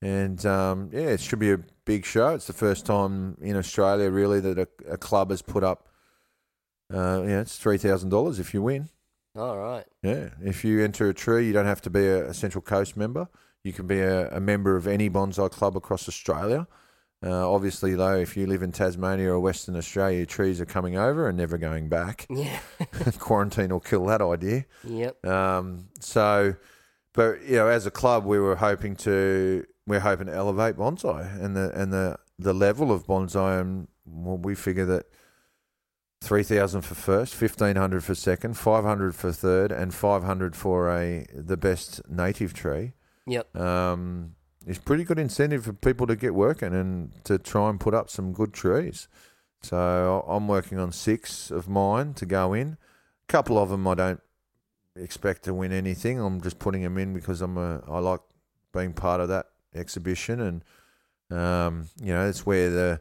and um, yeah, it should be a big show. It's the first time in Australia really that a, a club has put up. Uh, yeah, it's three thousand dollars if you win. All right. Yeah, if you enter a tree, you don't have to be a, a Central Coast member. You can be a, a member of any bonsai club across Australia. Uh, obviously, though, if you live in Tasmania or Western Australia, trees are coming over and never going back. *laughs* Yeah. *laughs* Quarantine will kill that idea. yep. Um, so, but you know, as a club, we were hoping to we're hoping to elevate bonsai and the and the the level of bonsai, and well, we figure that three thousand for first, fifteen hundred for second, five hundred for third, and five hundred for a the best native tree. Yep. Um, is pretty good incentive for people to get working and to try and put up some good trees. So I'm working on six of mine to go in. A couple of them I don't expect to win anything. I'm just putting them in because I'm a I like being part of that exhibition and um, you know it's where the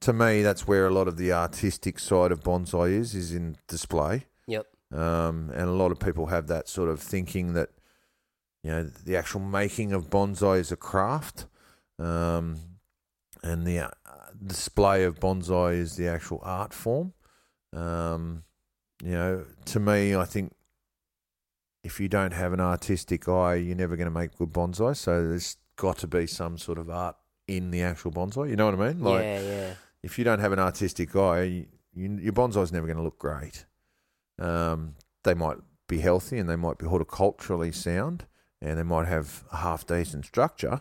to me that's where a lot of the artistic side of bonsai is is in display. Yep. Um, and a lot of people have that sort of thinking that, you know, the actual making of bonsai is a craft, um, and the uh, display of bonsai is the actual art form. Um, you know, to me, I think if you don't have an artistic eye, you're never going to make good bonsai. So there's got to be some sort of art in the actual bonsai. You know what I mean? Like, yeah. Yeah. If you don't have an artistic eye, you, you, your bonsai's never going to look great. Um, they might be healthy and they might be horticulturally sound and they might have a half decent structure,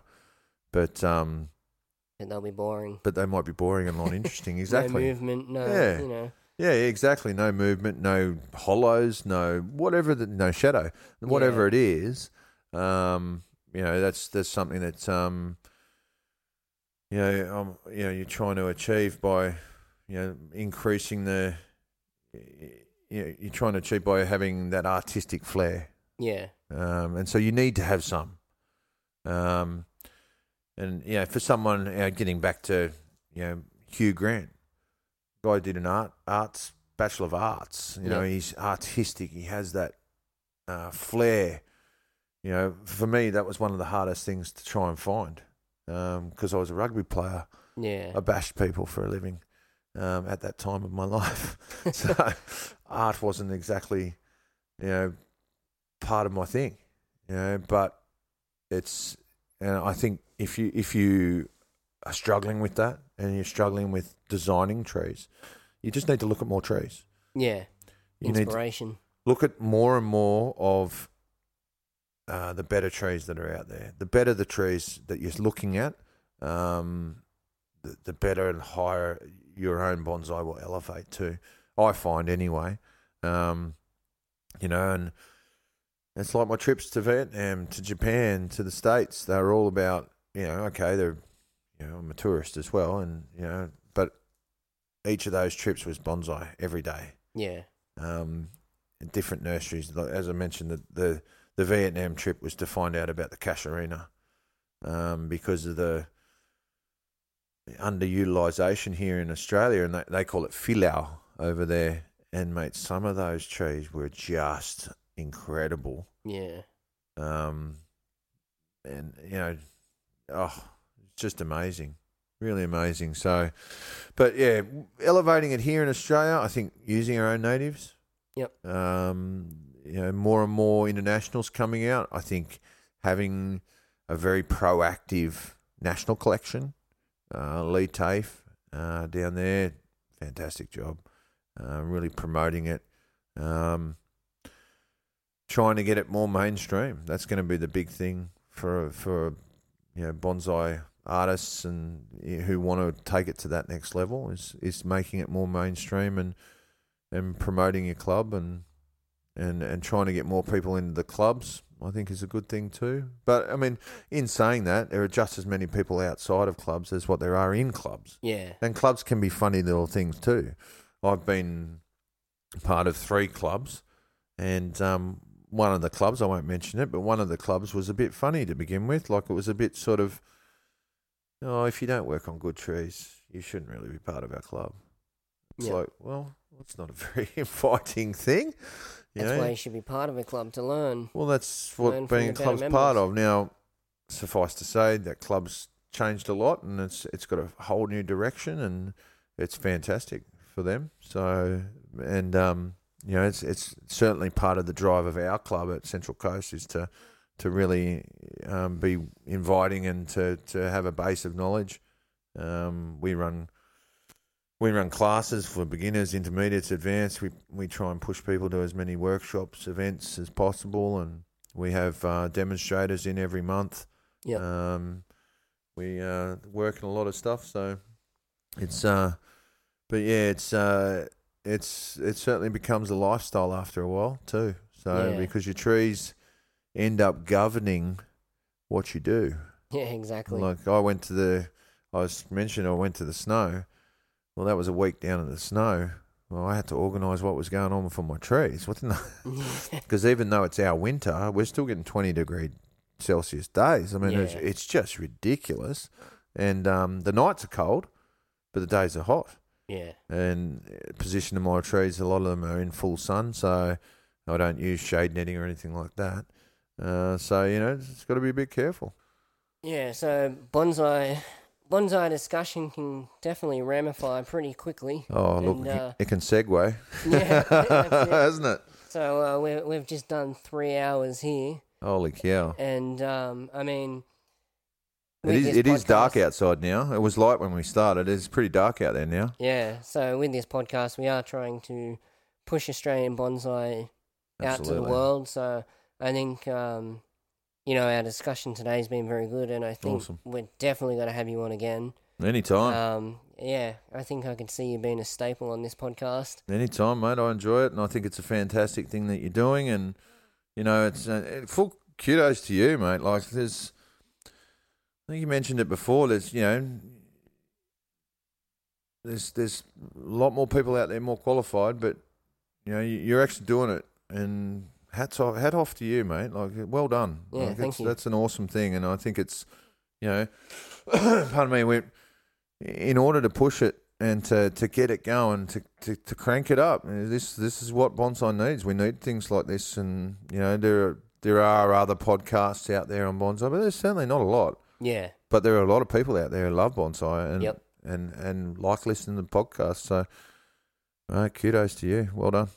but um, And they'll be boring. but they might be boring and not *laughs* interesting. Exactly. No movement, no, Yeah. you know. Yeah, exactly. No movement, no hollows, no whatever, the, no shadow, whatever Yeah. it is. Um, you know, that's that's something that um, you know, um, you know, you're trying to achieve by, you know, increasing the, you know, you're trying to achieve by having that artistic flair, Yeah. um, and so you need to have some. Um, and you know, for someone, you know, getting back to you know Hugh Grant, guy did an art arts bachelor of arts. You know, Yeah. he's artistic. He has that uh, flair. You know, for me, that was one of the hardest things to try and find because I was a rugby player. Yeah. I bashed people for a living um, at that time of my *laughs* life. *laughs* so art wasn't exactly, you know, part of my thing. You know, but it's, and I think if you if you are struggling with that and you're struggling with designing trees, you just need to look at more trees. yeah. You need to Inspiration. look at more and more of uh, the better trees that are out there. The better the trees that you're looking at, um, the, the better and higher your own bonsai will elevate to. I find anyway. Um, you know, and it's like my trips to Vietnam, to Japan, to the States. They're all about, you know, okay, they're, you know, I'm a tourist as well, and you know, but each of those trips was bonsai every day Yeah. um, different nurseries. As I mentioned, the, the the Vietnam trip was to find out about the casuarina um, because of the underutilization here in Australia, and they, they call it filau over there. And mate, some of those trees were just incredible. Yeah. Um, and you know, oh, it's just amazing, really amazing. So, but yeah, elevating it here in Australia, I think using our own natives. Yep. Um, you know, more and more internationals coming out. I think having a very proactive national collection. Uh, Leigh Taafe uh, down there, fantastic job. Uh, really promoting it. Um, trying to get it more mainstream. That's going to be the big thing for for you know bonsai artists and who want to take it to that next level is is making it more mainstream and and promoting your club and and and trying to get more people into the clubs. I think is a good thing too. But I mean, in saying that, there are just as many people outside of clubs as what there are in clubs. Yeah. And clubs can be funny little things too. I've been part of three clubs, and um, one of the clubs, I won't mention it, but one of the clubs was a bit funny to begin with. Like it was a bit sort of, oh, if you don't work on good trees, you shouldn't really be part of our club. It's Yeah. like, well, it's not a *laughs* very inviting thing. That's know? why you should be part of a club to learn. Well, that's what being a club's part of. Now, suffice to say that club's changed a lot, and it's it's got a whole new direction, and it's fantastic for them. So, and um, you know, it's it's certainly part of the drive of our club at Central Coast is to to really um, be inviting and to to have a base of knowledge. Um, we run. We run classes for beginners, intermediates, advanced. We we try and push people to as many workshops, events as possible, and we have uh, demonstrators in every month. Yep. Um, we uh, work in a lot of stuff, so it's uh, but yeah, it's uh, it's it certainly becomes a lifestyle after a while too. So Yeah. because your trees end up governing what you do. Yeah, exactly. Like I went to the, I was mentioned I went to the snow. Well, that was a week down in the snow. Well, I had to organise what was going on for my trees. What Because *laughs* *laughs* even though it's our winter, we're still getting twenty degree Celsius days. I mean, it's, Yeah. it's just ridiculous. And um, the nights are cold, but the days are hot. yeah. And uh, position of my trees, a lot of them are in full sun, so I don't use shade netting or anything like that. Uh, so you know, it's got to be a bit careful. Yeah, so bonsai bonsai discussion can definitely ramify pretty quickly. Oh, look, And, it can- uh, it can segue, *laughs* Yeah, that's it. hasn't it? So uh, we we've just done three hours here, Holy cow! and um, I mean, It is. It is dark outside now. It was light when we started. It's pretty dark out there now. Yeah, so with this podcast, we are trying to push Australian bonsai out to the world. So I think um, you know our discussion today has been very good, and I think Awesome. we're definitely going to have you on again. Anytime. Um, yeah, I think I can see you being a staple on this podcast. Anytime, mate. I enjoy it, and I think it's a fantastic thing that you're doing. And you know, it's uh, full kudos to you, mate. Like there's, I think you mentioned it before. There's, you know, there's there's a lot more people out there more qualified, but you know, you- you're actually doing it, and hats off, hat off to you, mate. Like, well done. Yeah, like, thank you. That's an awesome thing, and I think it's, you know, *coughs* pardon me, we, in order to push it and to, to get it going, to, to, to crank it up. This this is what bonsai needs. We need things like this, and you know there are, there are other podcasts out there on bonsai, but there's certainly not a lot. Yeah, But there are a lot of people out there who love bonsai and Yep. and and like listening to podcasts. So, uh, kudos to you. Well done.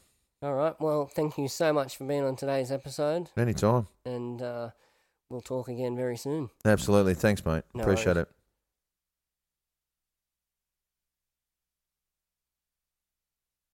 All right. Well, thank you so much for being on today's episode, Anytime. and uh, we'll talk again very soon. Absolutely. Thanks, mate. No Appreciate worries. it.